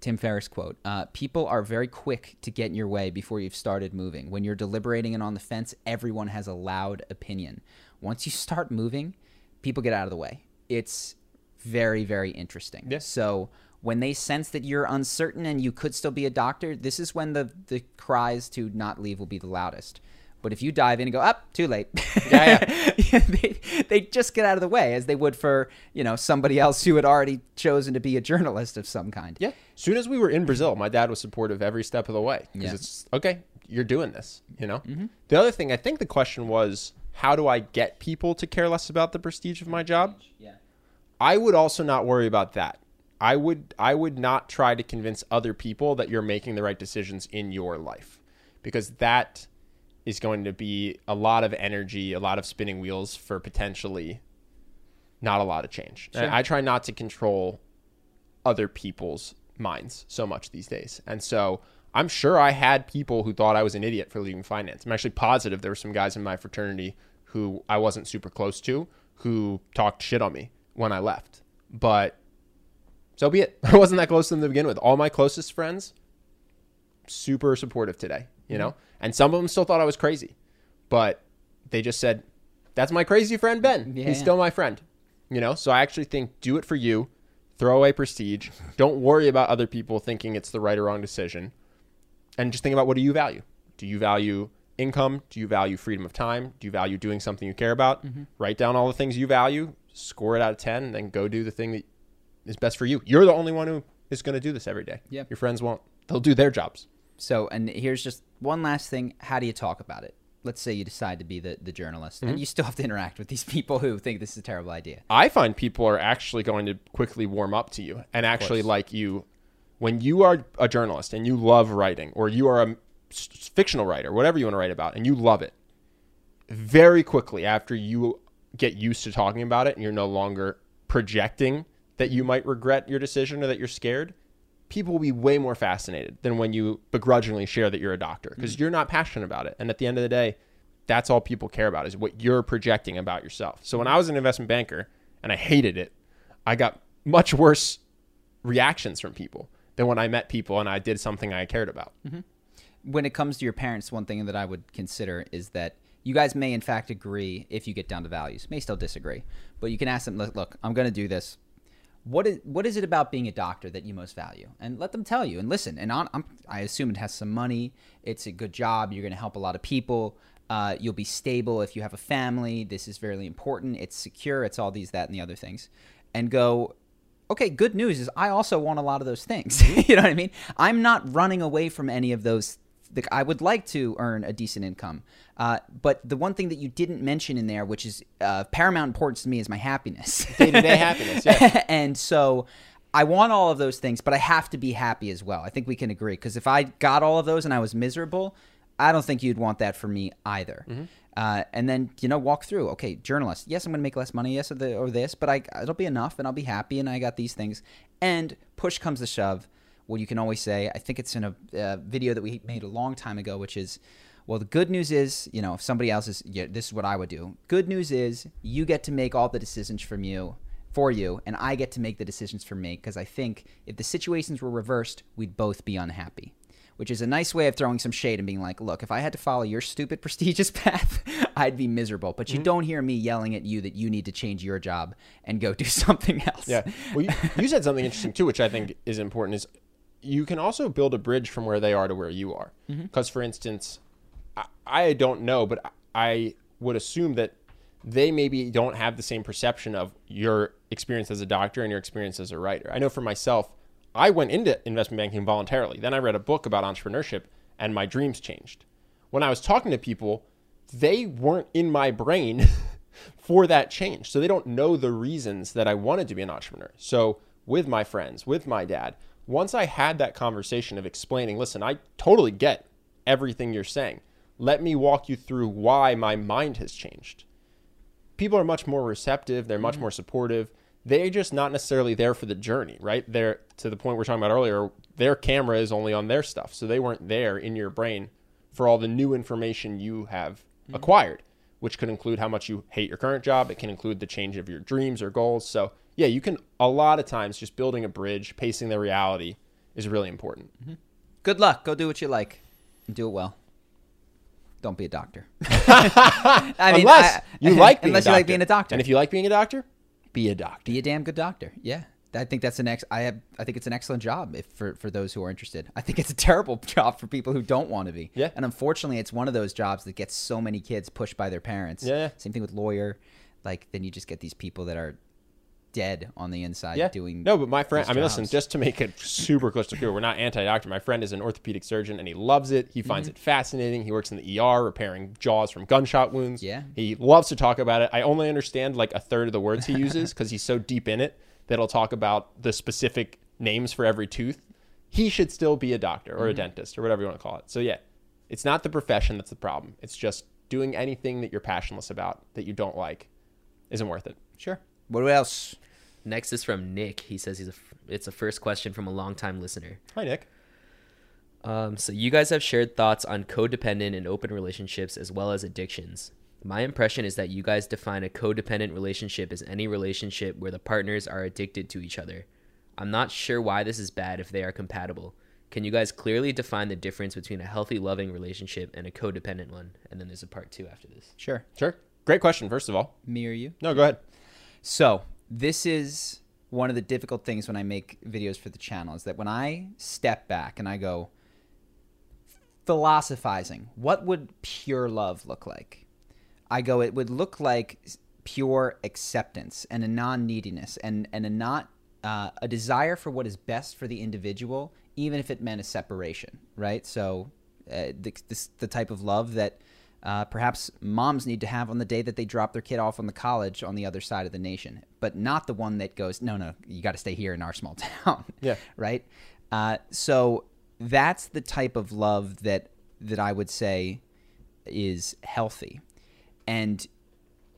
Tim Ferriss quote uh, People are very quick to get in your way before you've started moving. When you're deliberating and on the fence, everyone has a loud opinion. Once you start moving, people get out of the way. It's very, very interesting. Yeah. So when they sense that you're uncertain and you could still be a doctor, this is when the, the cries to not leave will be the loudest. But if you dive in and go up, too late. Yeah, [LAUGHS] they, they just get out of the way as they would for you know somebody else who had already chosen to be a journalist of some kind. Yeah. As soon as we were in Brazil, my dad was supportive every step of the way. Because Yeah. it's okay, you're doing this, you know? Mm-hmm. The other thing, I think the question was, how do I get people to care less about the prestige of my job? Yeah. I would also not worry about that. I would I would not try to convince other people that you're making the right decisions in your life because that is going to be a lot of energy, a lot of spinning wheels for potentially not a lot of change. And I try not to control other people's minds so much these days. And so I'm sure I had people who thought I was an idiot for leaving finance. I'm actually positive there were some guys in my fraternity who I wasn't super close to who talked shit on me when I left. But so be it. [LAUGHS] I wasn't that close to them to begin with. All my closest friends, super supportive today, you mm-hmm. know? And some of them still thought I was crazy. But they just said, that's my crazy friend Ben. Yeah, He's still my friend. You know? So I actually think do it for you. Throw away prestige. [LAUGHS] Don't worry about other people thinking it's the right or wrong decision. And just think about what do you value? Do you value income? Do you value freedom of time? Do you value doing something you care about? Mm-hmm. Write down all the things you value, score it out of 10, and then go do the thing that is best for you. You're the only one who is going to do this every day. Yep. Your friends won't. They'll do their jobs. So, and here's just one last thing. How do you talk about it? Let's say you decide to be the, the journalist, Mm-hmm. and you still have to interact with these [LAUGHS] people who think this is a terrible idea. I find people are actually going to quickly warm up to you and actually like you when you are a journalist and you love writing or you are a fictional writer, whatever you want to write about, and you love it. Very quickly after you get used to talking about it and you're no longer projecting that you might regret your decision or that you're scared, people will be way more fascinated than when you begrudgingly share that you're a doctor because mm. you're not passionate about it. And at the end of the day, that's all people care about is what you're projecting about yourself. So when I was an investment banker and I hated it, I got much worse reactions from people than when I met people and I did something I cared about. When it comes to your parents, one thing that I would consider is that you guys may, in fact, agree if you get down to values. May still disagree, but you can ask them. Look, look I'm going to do this. What is what is it about being a doctor that you most value? And let them tell you. And listen. And on, I assume it has some money. It's a good job. You're going to help a lot of people. Uh, you'll be stable if you have a family. This is very important. It's secure. It's all these, that, and the other things. And go. Okay, good news is I also want a lot of those things. [LAUGHS] you know what I mean? I'm not running away from any of those I would like to earn a decent income. Uh, but the one thing that you didn't mention in there, which is uh, paramount importance to me, is my happiness. [LAUGHS] Day-to-day [LAUGHS] happiness, yeah. and so I want all of those things, but I have to be happy as well. I think we can agree. Because if I got all of those and I was miserable, I don't think you'd want that for me either. Uh, and then you know walk through. Okay, journalist. Yes, I'm going to make less money. Yes, or, the, or this, but I it'll be enough, and I'll be happy, and I got these things. And push comes to shove well you can always say. I think it's in a uh, video that we made a long time ago, which is, well, the good news is, you know, if somebody else is, yeah, this is what I would do. Good news is, you get to make all the decisions from you, for you, and I get to make the decisions for me. Because I think if the situations were reversed, we'd both be unhappy. Which is a nice way of throwing some shade and being like, look, if I had to follow your stupid [LAUGHS] prestigious path, [LAUGHS] I'd be miserable. But you mm-hmm. don't hear me yelling at you that you need to change your job and go do [LAUGHS] something else. Yeah. Well, you, you said something interesting too, which I think is important. Is you can also build a bridge from where they are to where you are. Mm-hmm. Because, for instance, I, I don't know, but I would assume that they maybe don't have the same perception of your experience as a doctor and your experience as a writer. I know for myself, I went into investment banking voluntarily. Then I read a book about entrepreneurship and my dreams changed. When I was talking to people, they weren't in my brain [LAUGHS] for that change. So they don't know the reasons that I wanted to be an entrepreneur. So with my friends, with my dad, once I had that conversation of explaining, listen, I totally get everything you're saying. Let me walk you through why my mind has changed. People are much more receptive, they're much mm-hmm. more supportive. They're just not necessarily there for the journey, right? They're to the point we are talking about earlier, their camera is only on their stuff. So they weren't there in your brain for all the new information you have mm-hmm. acquired, which could include how much you hate your current job. It can include the change of your dreams or goals. So, yeah, you can, a lot of times, just building a bridge, pacing the reality is really important. Mm-hmm. Good luck. Go do what you like and do it well. Don't be a doctor. [LAUGHS] [LAUGHS] I mean, unless I- you like [LAUGHS] being unless you like being a doctor. And if you like being a doctor, be a doctor. be a damn good doctor. Yeah. I think that's an ex. I have. I think it's an excellent job if for for those who are interested. I think it's a [LAUGHS] terrible job for people who don't want to be. Yeah. And unfortunately, it's one of those jobs that gets so many kids pushed by their parents. Yeah, yeah. Same thing with lawyer. Like then you just get these people that are dead on the inside Yeah. doing. no, but my friend. I mean, listen. Just to make it super crystal clear, we're not anti-doctor. My friend is an orthopedic surgeon, and he loves it. He finds it fascinating. He works in the ER, repairing jaws from gunshot wounds. Yeah. he loves to talk about it. I only understand like a third of the words he [LAUGHS] uses because he's so deep in it that he'll talk about the specific names for every tooth. He should still be a doctor or a dentist or whatever you want to call it. So yeah, it's not the profession that's the problem. It's just doing anything that you're passionless about that you don't like isn't worth it. sure. What else? Next is from Nick. He says he's a, it's a first question from a longtime listener. Hi, Nick. Um, so you guys have shared thoughts on codependent and open relationships as well as addictions. My impression is that you guys define a codependent relationship as any relationship where the partners are addicted to each other. I'm not sure why this is bad if they are compatible. Can you guys clearly define the difference between a healthy, loving relationship and a codependent one? And then there's a part two after this. Sure. Sure. Great question. First of all, Me or you? no, go ahead. So this is one of the difficult things when I make videos for the channel is that when I step back and I go philosophizing, what would pure love look like? I go, it would look like pure acceptance and a non-neediness and and a not uh, a desire for what is best for the individual, even if it meant a separation, right? So uh, the, this, the type of love that uh, perhaps moms need to have on the day that they drop their kid off on the college on the other side of the nation, but not the one that goes, no, no, you got to stay here in our small [LAUGHS] town. Yeah. right. Uh, so that's the type of love that that I would say is healthy, and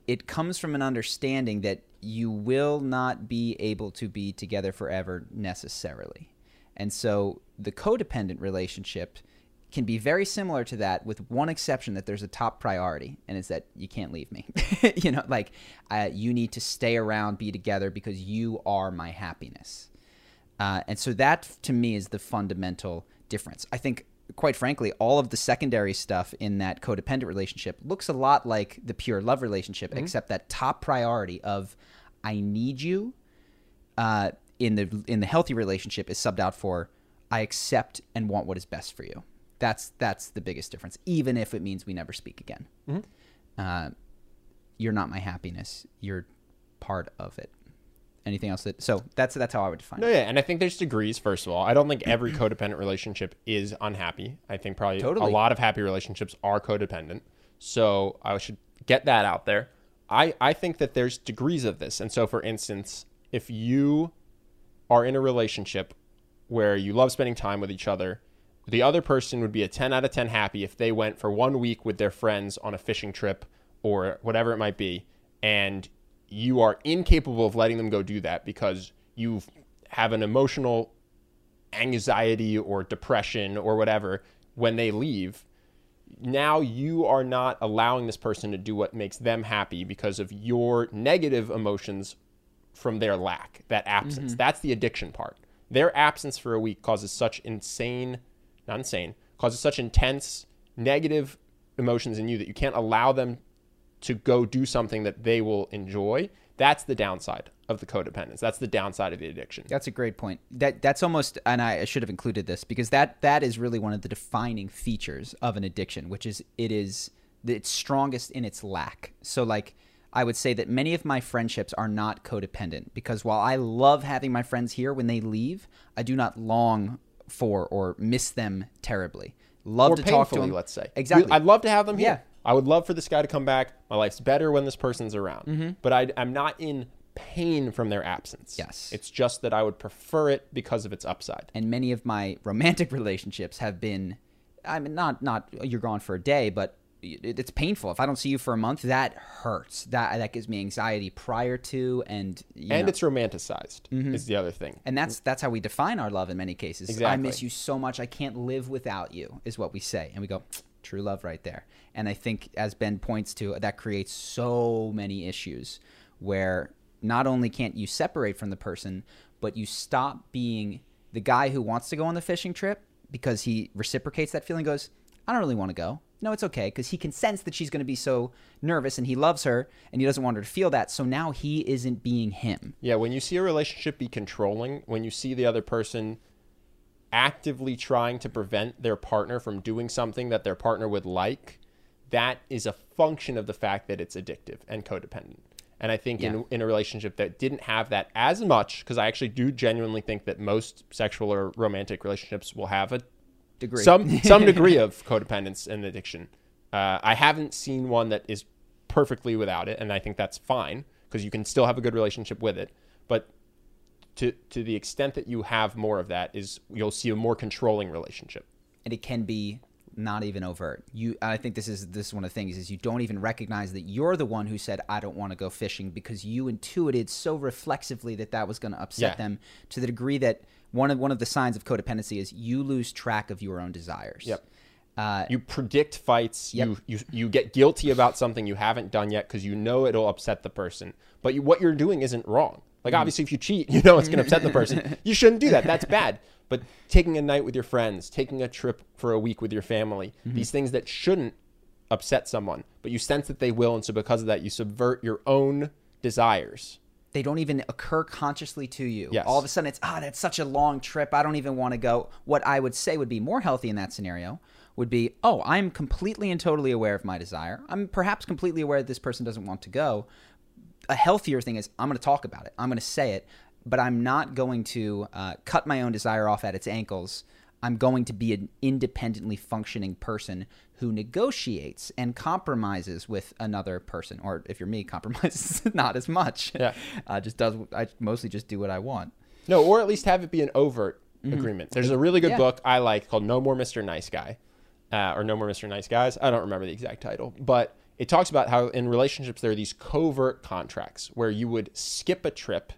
it comes from an understanding that you will not be able to be together forever necessarily. And so the codependent relationship can be very similar to that with one exception that there's a top priority and it's that you can't leave me. [LAUGHS] You know like uh, you need to stay around be together because you are my happiness. Uh, and so that to me is the fundamental difference. I think quite frankly all of the secondary stuff in that codependent relationship looks a lot like the pure love relationship except that top priority of i need you uh, in the in the healthy relationship is subbed out for I accept and want what is best for you. That's that's the biggest difference, even if it means we never speak again. Uh, you're not my happiness. You're part of it. Anything else that? So that's that's how I would define No, it. yeah, and I think there's degrees. First of all, I don't think every codependent relationship is unhappy. I think probably Totally. a lot of happy relationships are codependent. So I should get that out there. I I think that there's degrees of this, and so for instance, if you are in a relationship where you love spending time with each other, the other person would be a 10 out of 10 happy if they went for one week with their friends on a fishing trip or whatever it might be, and you are incapable of letting them go do that because you have an emotional anxiety or depression or whatever when they leave now you are not allowing this person to do what makes them happy because of your negative emotions from their lack, that absence. Mm-hmm. That's the addiction part. Their absence for a week causes such insane, not insane, causes such intense negative emotions in you that you can't allow them to go do something that they will enjoy. That's the downside of the codependence. That's the downside of the addiction. That's a great point. That that's almost, and I should have included this because that that is really one of the defining features of an addiction, which is it is it's strongest in its lack. So like I would say that many of my friendships are not codependent because while I love having my friends here when they leave, I do not long for or miss them terribly. Love or to talk to them. let's say. Exactly. I'd love to have them here. Yeah. I would love for this guy to come back. My life's better when this person's around. Mm-hmm. But I, I'm not in pain from their absence. Yes. It's just that I would prefer it because of its upside. and many of my romantic [LAUGHS] relationships have been i mean not not you're gone for a day but it's painful. If i don't see you for a month that hurts. That that gives me anxiety prior to and and know, it's romanticized mm-hmm. is the other thing. and that's that's how we define our love in many cases. I miss you so much i can't live without you is what we say. And we go true love right there. And i think as ben points to that creates so many issues where not only can't you separate from the person but you stop being the guy who wants to go on the fishing trip because he reciprocates that feeling goes i don't really want to go no it's okay because he can sense that she's going to be so nervous and he loves her and he doesn't want her to feel that so now he isn't being him Yeah, when you see a relationship be controlling, when you see the other person actively trying to prevent their partner from doing something that their partner would like, that is a function of the fact that it's addictive and codependent. And I think Yeah. in, in a relationship that didn't have that as much, because I actually do genuinely think that most sexual or romantic relationships will have a Degree. some some degree [LAUGHS] of codependence and addiction. Uh, I haven't seen one that is perfectly without it, and I think that's fine because you can still have a good relationship with it. But to to the extent that you have more of that, is you'll see a more controlling relationship. and it can be not even overt. You, I think this is this is one of the things is you don't even recognize that you're the one who said I don't want to go fishing because you intuited so reflexively that that was going to upset Yeah. them to the degree that one of one of the signs of codependency is you lose track of your own desires. Yep. Uh, You predict fights. Yep. You, you you get guilty about something you haven't done yet because you know it'll upset the person. But you, what you're doing isn't wrong. Like Mm-hmm. obviously, if you cheat, [LAUGHS] you know it's going to upset the person. [LAUGHS] You shouldn't do that. That's bad. But taking a night with your friends, taking a trip for a week with your family, Mm-hmm. these things that shouldn't upset someone, but you sense that they will, and so because of that, you subvert your own desires. They don't even occur consciously to you. Yes. All of a sudden, it's ah, that's such a long trip. I don't even want to go. What I would say would be more healthy in that scenario would be, oh, I'm completely and totally aware of my desire. I'm perhaps completely aware that this person doesn't want to go. A healthier thing is I'm going to talk about it. I'm going to say it, but I'm not going to uh, cut my own desire off at its ankles. I'm going to be an independently functioning person who negotiates and compromises with another person, or if you're me, [LAUGHS] compromises not as much. Yeah. [LAUGHS] uh, just does. I mostly just do what I want. No, or at least have it be an overt agreement. There's a really good Mm-hmm. Yeah. book I like called No More Mr. Nice Guy, uh, or No More Mr. Nice Guys. I don't remember the exact title, but it talks about how in relationships there are these covert contracts where you would skip a trip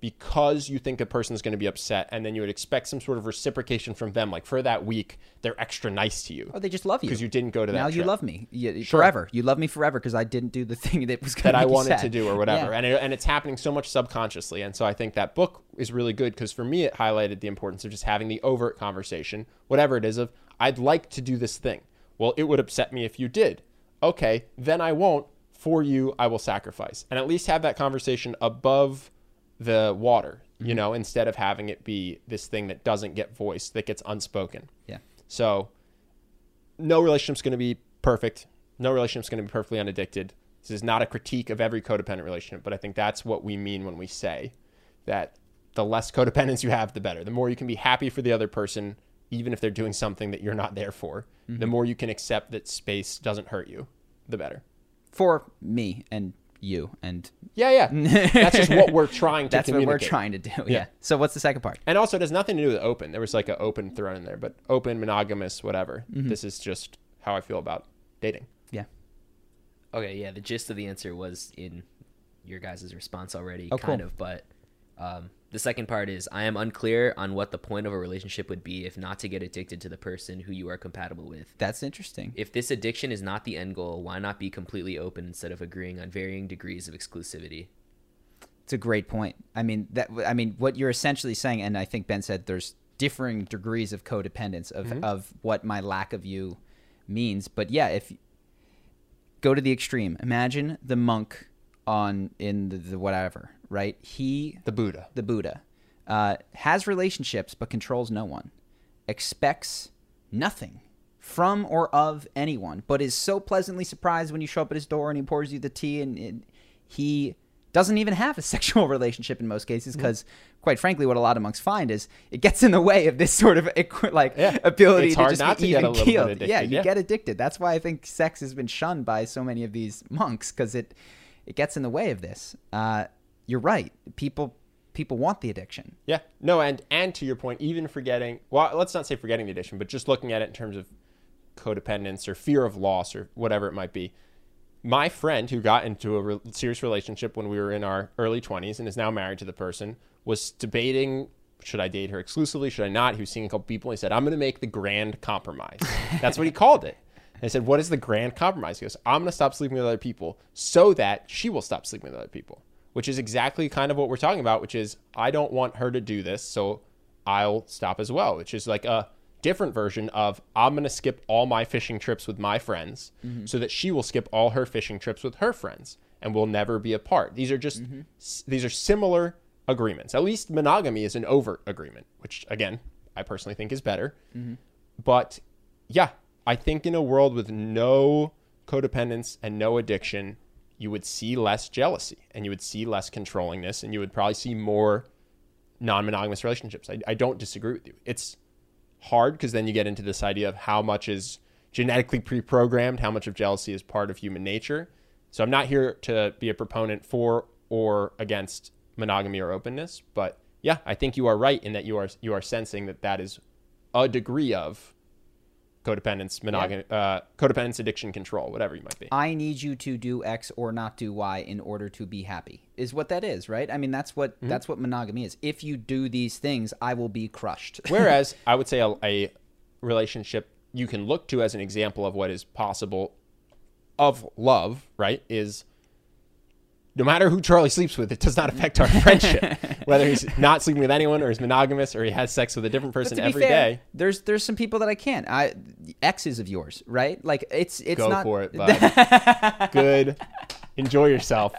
because you think a person's going to be upset, and then you would expect some sort of reciprocation from them. Like for that week, they're extra nice to you Oh, they just love you because you didn't go to that Now you love me You- Sure. forever. You love me forever because I didn't do the [LAUGHS] thing that was that I wanted sad. to do or whatever. Yeah. And it, and it's happening so much subconsciously. And so I think that book is really good because for me it highlighted the importance of just having the overt conversation, whatever it is of I'd like to do this thing. Well, it would upset me if you did. Okay, then I won't. For you, I will sacrifice. And at least have that conversation above the water, you mm-hmm. know, instead of having it be this thing that doesn't get voiced, that gets unspoken. yeah. So no relationship's going to be perfect. No relationship's going to be perfectly unaddicted. This is not a critique of every codependent relationship, but I think that's what we mean when we say that the less codependence you have, the better. The more you can be happy for the other person, even if they're doing something that you're not there for, the mm-hmm. more you can accept that space doesn't hurt you, the better. For me and you and Yeah, yeah. that's just what we're trying [LAUGHS] to do. that's what we're trying to do. Yeah. Yeah. So what's the second part? And also, it has nothing to do with open. There was like an open thrown in there, but open, monogamous, whatever. Mm-hmm. This is just how I feel about dating. Yeah. Okay, yeah, the gist of the answer was in your guys' response already, Oh, kind cool. of. But um, the second part is I am unclear on what the point of a relationship would be if not to get addicted to the person who you are compatible with. That's interesting. If this addiction is not the end goal, why not be completely open instead of agreeing on varying degrees of exclusivity? It's a great point. I mean that. I mean what you're essentially saying, and I think Ben said there's differing degrees of codependence of Mm-hmm. of what my lack of you means. But yeah, if go to the extreme, imagine the monk on in the, the whatever, right? He The Buddha. the Buddha, uh, has relationships but controls no one, expects nothing from or of anyone, but is so pleasantly surprised when you show up at his door and he pours you the tea, and, and he doesn't even have a [LAUGHS] sexual relationship in most cases Mm-hmm. because, quite frankly, what a lot of monks find is it gets in the way of this [LAUGHS] sort of like Yeah. ability It's to hard just not be to get even a little bit keeled. Yeah, you yeah. get addicted. That's why I think sex has been shunned by so many of these monks because it it gets in the way of this. Uh, you're right. People people want the addiction. Yeah. No, and and to your point, even forgetting well, let's not say forgetting the addiction, but just looking at it in terms of codependence or fear of loss or whatever it might be. My friend who got into a re- serious relationship when we were in our early 20s and is now married to the person was debating should I date her exclusively? Should I not? He was seeing a couple people. And he said, I'm going to make the grand compromise. [LAUGHS] That's what he called it. And I said, What is the grand compromise? He goes, I'm going to stop sleeping with other people so that she will stop sleeping with other people, which is exactly kind of what we're talking about, which is I don't want her to do this. So I'll stop as well, which is like a different version of I'm going to skip all my fishing trips with my friends mm-hmm. so that she will skip all her fishing trips with her friends and we'll never be apart. These are just mm-hmm. s- these are similar agreements. At least monogamy is an overt agreement, which again, I personally think is better. Mm-hmm. But yeah, I think in a world with no codependence and no addiction, you would see less jealousy and you would see less controllingness and you would probably see more non-monogamous relationships. I, I don't disagree with you. It's hard because then you get into this idea of how much is genetically pre-programmed, how much of jealousy is part of human nature. So I'm not here to be a proponent for or against monogamy or openness, but yeah, I think you are right in that you are you are sensing that that is a degree of codependence, monogamy, uh, codependence, addiction, control, whatever you might be. I need you to do X or not do Y in order to be happy. Is what that is, right? I mean, that's what Mm-hmm. that's what monogamy is. If you do these things, I will be crushed. [LAUGHS] Whereas I would say a, a relationship you can look to as an example of what is possible of love, right? Is no matter who Charlie sleeps with, it does not affect our [LAUGHS] friendship. Whether he's not sleeping with anyone or he's monogamous or he has sex with a different person every day. fair, there's there's some people that I can't. I exes of yours, right? Like it's it's Go not. for it, [LAUGHS] bud. Good. Enjoy yourself.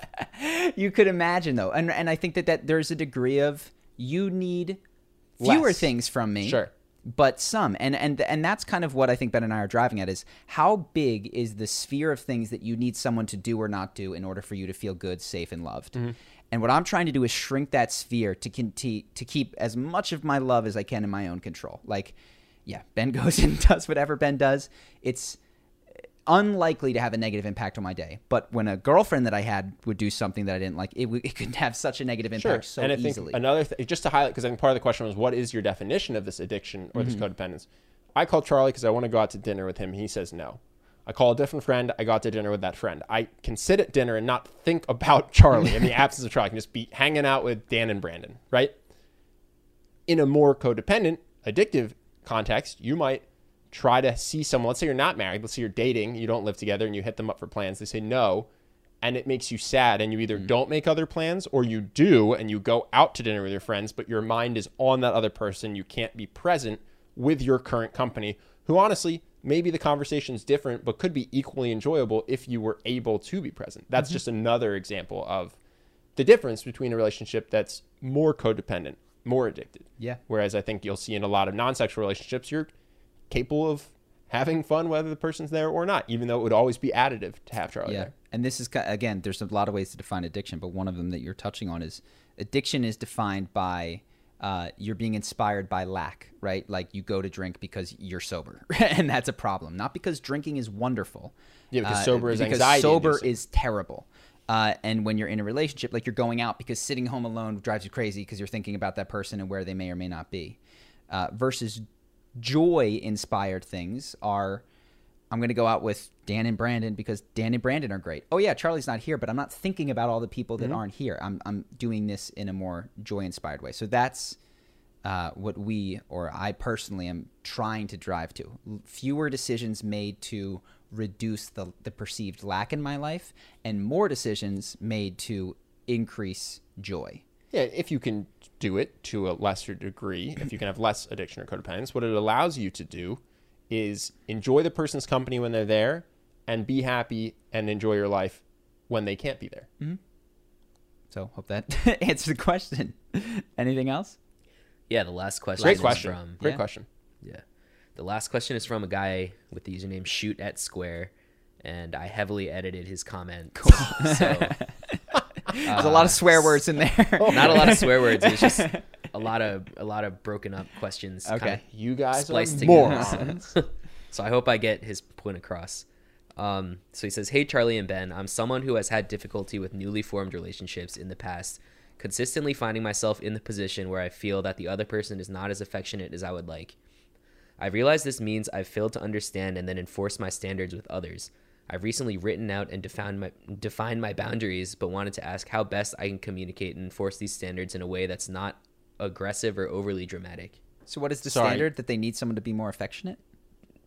you could imagine though, and and I think that that there's a degree of you need fewer Less. things from me, Sure. But some, and and and that's kind of what I think Ben and I are driving at is how big is the sphere of things that you need someone to do or not do in order for you to feel good, safe, and loved. Mm-hmm. And what I'm trying to do is shrink that sphere to conti- to keep as much of my love as I can in my own control. Like, yeah, Ben [LAUGHS] goes and does whatever Ben does. It's unlikely to have a negative impact on my day. But when a girlfriend that I had would do something that I didn't like, it, w- it could have such a negative impact so and I easily. another th- just to highlight because I think part of the question was what is your definition of this addiction or this Mm-hmm. codependence? I call Charlie because I want to go out to dinner with him. He says no. I call a different friend. I go out to dinner with that friend. I can sit at dinner and not think about [LAUGHS] Charlie in the [LAUGHS] absence of Charlie. I can just be hanging out with Dan and Brandon, right? In a more codependent, addictive context, you might try to see someone. Let's say you're not married. Let's say you're dating. You don't live together, and you hit them up for plans. They say no, and it makes you sad. And you either mm. don't make other plans, or you do, and you go out to dinner with your friends, but your mind is on that other person. You can't be present with your current company, who honestly maybe the conversation's different, but could be equally enjoyable if you were able to be present. That's mm-hmm. just another example of the difference between a relationship that's more codependent, more addicted. Yeah. Whereas I think you'll see in a lot of non-sexual relationships, you're capable of having fun whether the person's there or not, even though it would always be additive to have Charlie yeah. there. And this is again, there's a lot of ways to define addiction, but one of them that you're touching on is addiction is defined by uh, you're being inspired by lack, right? Like you go to drink because you're sober, [LAUGHS] and that's a problem. Not because drinking is wonderful. Yeah, because Uh, sober is because anxiety sober inducing. is terrible. Uh, and when you're in a relationship, like you're going out because sitting home alone drives you crazy because you're thinking about that person and where they may or may not be. Uh, versus joy inspired things are I'm going to go out with Dan and Brandon because Dan and Brandon are great. Oh yeah, Charlie's not here, but I'm not thinking about all the people that aren't here. I'm I'm doing this in a more joy inspired way. So that's uh, what we or I personally am trying to drive to. Fewer decisions made to reduce the the perceived lack in my life, and more decisions made to increase joy. Yeah, if you can do it to a lesser degree, if you can have less addiction or codependence, what it allows you to do is enjoy the person's company when they're there and be happy and enjoy your life when they can't be there. Mm-hmm. So hope that [LAUGHS] answers the question. [LAUGHS] Anything else? Yeah, the last question Great is question. from Great Yeah. question. Yeah. The last question is from a guy with the username shoot at square, and I heavily edited his comment. [LAUGHS] So There's a lot of swear words in there. [LAUGHS] not a lot of swear words. It's just [LAUGHS] a lot of a lot of broken up questions. Okay. You guys spliced are together. morons. [LAUGHS] So I hope I get his point across. Um, so he says, "Hey Charlie and Ben, I'm someone who has had difficulty with newly formed relationships in the past, consistently finding myself in the position where I feel that the other person is not as affectionate as I would like. I realize this means I've failed to understand and then enforce my standards with others. I've recently written out and defined my defined my boundaries, but wanted to ask how best I can communicate and enforce these standards in a way that's not aggressive or overly dramatic. So what is the Sorry. standard that they need someone to be more affectionate?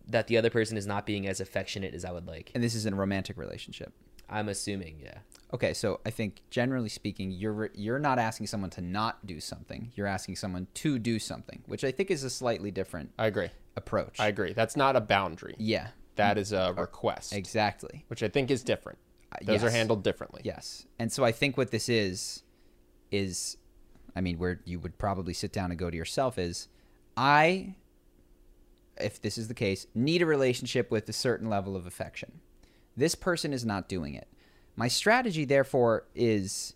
That the other person is not being as affectionate as I would like. And this is in a romantic relationship. I'm assuming, yeah. Okay, so I think generally speaking, you're you're not asking someone to not do something. You're asking someone to do something, which I think is a slightly different I agree. approach. I agree. That's not a boundary. yeah, That is a request, exactly. which I think is different. Those are handled differently. Yes. And so I think what this is is I mean where you would probably sit down and go to yourself is I if this is the case, need a relationship with a certain level of affection. This person is not doing it. My strategy, therefore, is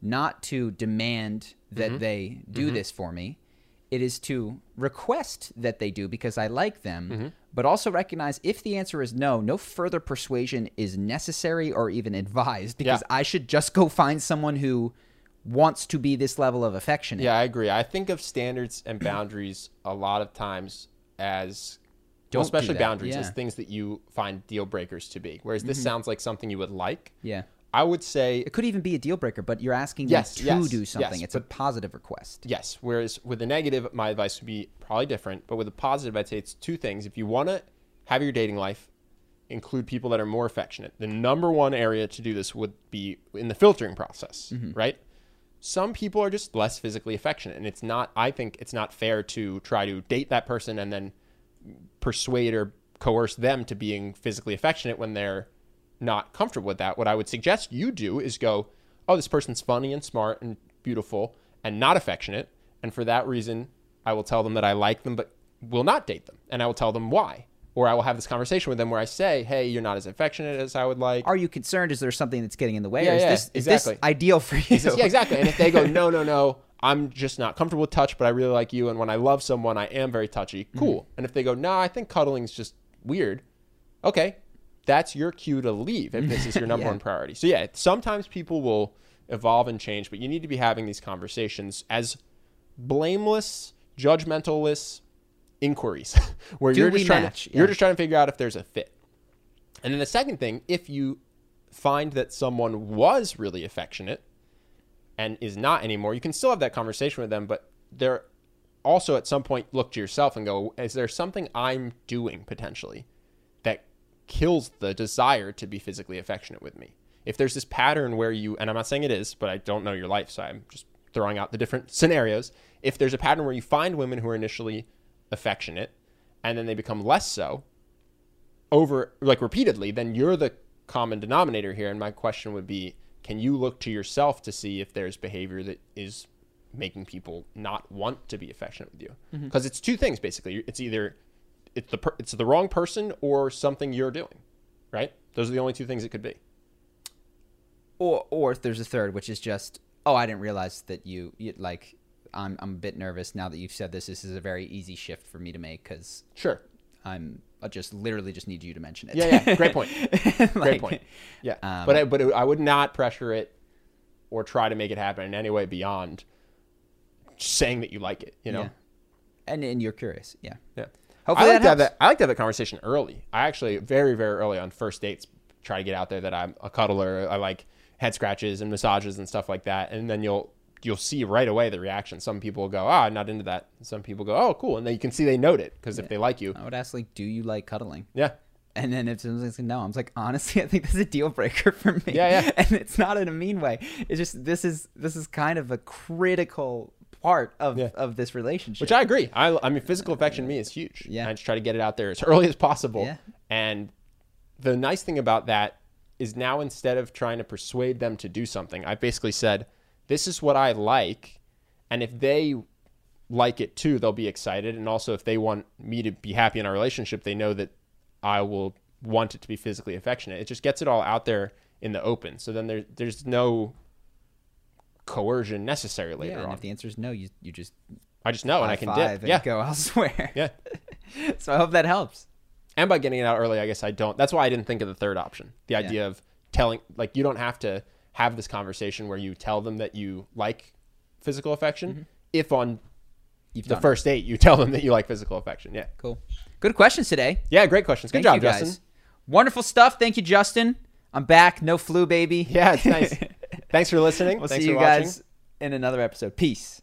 not to demand that Mm-hmm. they do this for me. It is to request that they do because I like them, Mm-hmm. but also recognize if the answer is no, no further persuasion is necessary or even advised because Yeah. I should just go find someone who wants to be this level of affectionate. Yeah, I agree. I think of standards and [CLEARS THROAT] boundaries a lot of times as well, do especially boundaries yeah. Mm-hmm. as things that you find deal breakers to be. Whereas this sounds like something you would like. Yeah. I would say It could even be a deal breaker, but you're asking Yes, them to yes, do something. yes, it's a positive request. yes. Whereas with the negative, my advice would be probably different. But with the positive, I'd say it's two things. If you want to have your dating life include people that are more affectionate, the number one area to do this would be in the filtering process, mm-hmm. right? Some people are just less physically affectionate, and it's not. I think it's not fair to try to date that person and then persuade or coerce them to being physically affectionate when they're not comfortable with that. What I would suggest you do is go, oh, this person's funny and smart and beautiful and not affectionate. And for that reason, I will tell them that I like them, but will not date them. And I will tell them why. Or I will have this conversation with them where I say, hey, you're not as affectionate as I would like. Are you concerned? Is there something that's getting in the way? Yeah, or is yeah, this, is exactly. this ideal for you? Says, yeah, exactly. And if they go, [LAUGHS] no, no, no, I'm just not comfortable with touch, but I really like you. And when I love someone, I am very touchy. Mm-hmm. Cool. And if they go, no, I think cuddling's just weird. Okay. That's your cue to leave if this is your [LAUGHS] number Yeah. one priority. So, yeah, sometimes people will evolve and change, but you need to be having these conversations as blameless, judgmental-less inquiries [LAUGHS] where Do you're just trying match? to, you're just trying to figure out if there's a fit. And then the second thing, if you find that someone was really affectionate and is not anymore, you can still have that conversation with them, but they're also at some point look to yourself and go, is there something I'm doing potentially kills the desire to be physically affectionate with me? If there's this pattern where you, and I'm not saying it is, but I don't know your life, so I'm just throwing out the different scenarios. If there's a pattern where you find women who are initially affectionate and then they become less so, over like repeatedly, then you're the common denominator here. And my question would be, can you look to yourself to see if there's behavior that is making people not want to be affectionate with you? Mm-hmm. Because it's two things basically. It's either it's the per- it's the wrong person or something you're doing, right? Those are the only two things it could be. or or if there's a third, which is just, oh, I didn't realize that you, you like. I'm I'm a bit nervous now that you've said this. This is a very easy shift for me to make because Sure. I'm I just literally just need you to mention it. Yeah, yeah. Great point. [LAUGHS] Great point. Yeah. um, but I, but I would not pressure it or try to make it happen in any way beyond saying that you like it. You know. Yeah. And and you're curious, yeah. Yeah. Hopefully I like that to have that. I like to have that conversation early. I actually very very early on first dates try to get out there that I'm a cuddler. I like head scratches and massages and stuff like that. And then you'll you'll see right away the reaction. Some people will go, "Ah, I'm not into that." Some people go, "Oh, cool," and then you can see they note it because if they like you, I would ask like, do you like cuddling? yeah, And then if someone's like, no, I'm like, honestly, [LAUGHS] I think this is a deal breaker for me. Yeah, yeah. [LAUGHS] And it's not in a mean way. It's just this is this is kind of a critical part of Yeah. of this relationship. which I agree. I I mean, physical affection to me is huge. Yeah. I just try to get it out there as [LAUGHS] early as possible. Yeah. And the nice thing about that is now instead of trying to persuade them to do something, I basically said, "This is what I like," and if they like it too, they'll be excited. And also, if they want me to be happy in our relationship, they know that I will want it to be physically affectionate. It just gets it all out there in the open. So then there, there's no coercion necessary later yeah, and on. if the answer is no, you you just I just know, and I can dip. and Yeah, go [LAUGHS] elsewhere. yeah. [LAUGHS] so I hope that helps. And by getting it out early, I guess I don't. That's why I didn't think of the third option. The idea of telling, like, you don't have to have this conversation where you tell them that you like physical affection. If on Mm-hmm. You've the done it. first date you [LAUGHS] tell them that you like physical affection. Yeah. Cool. Good questions today. Yeah, great questions. Good Thank job. Justin. Wonderful stuff. Thank you, Justin. I'm back. No flu, baby. Yeah, it's nice. [LAUGHS] Thanks for listening. we'll Thanks see you watching. guys in another episode. Peace.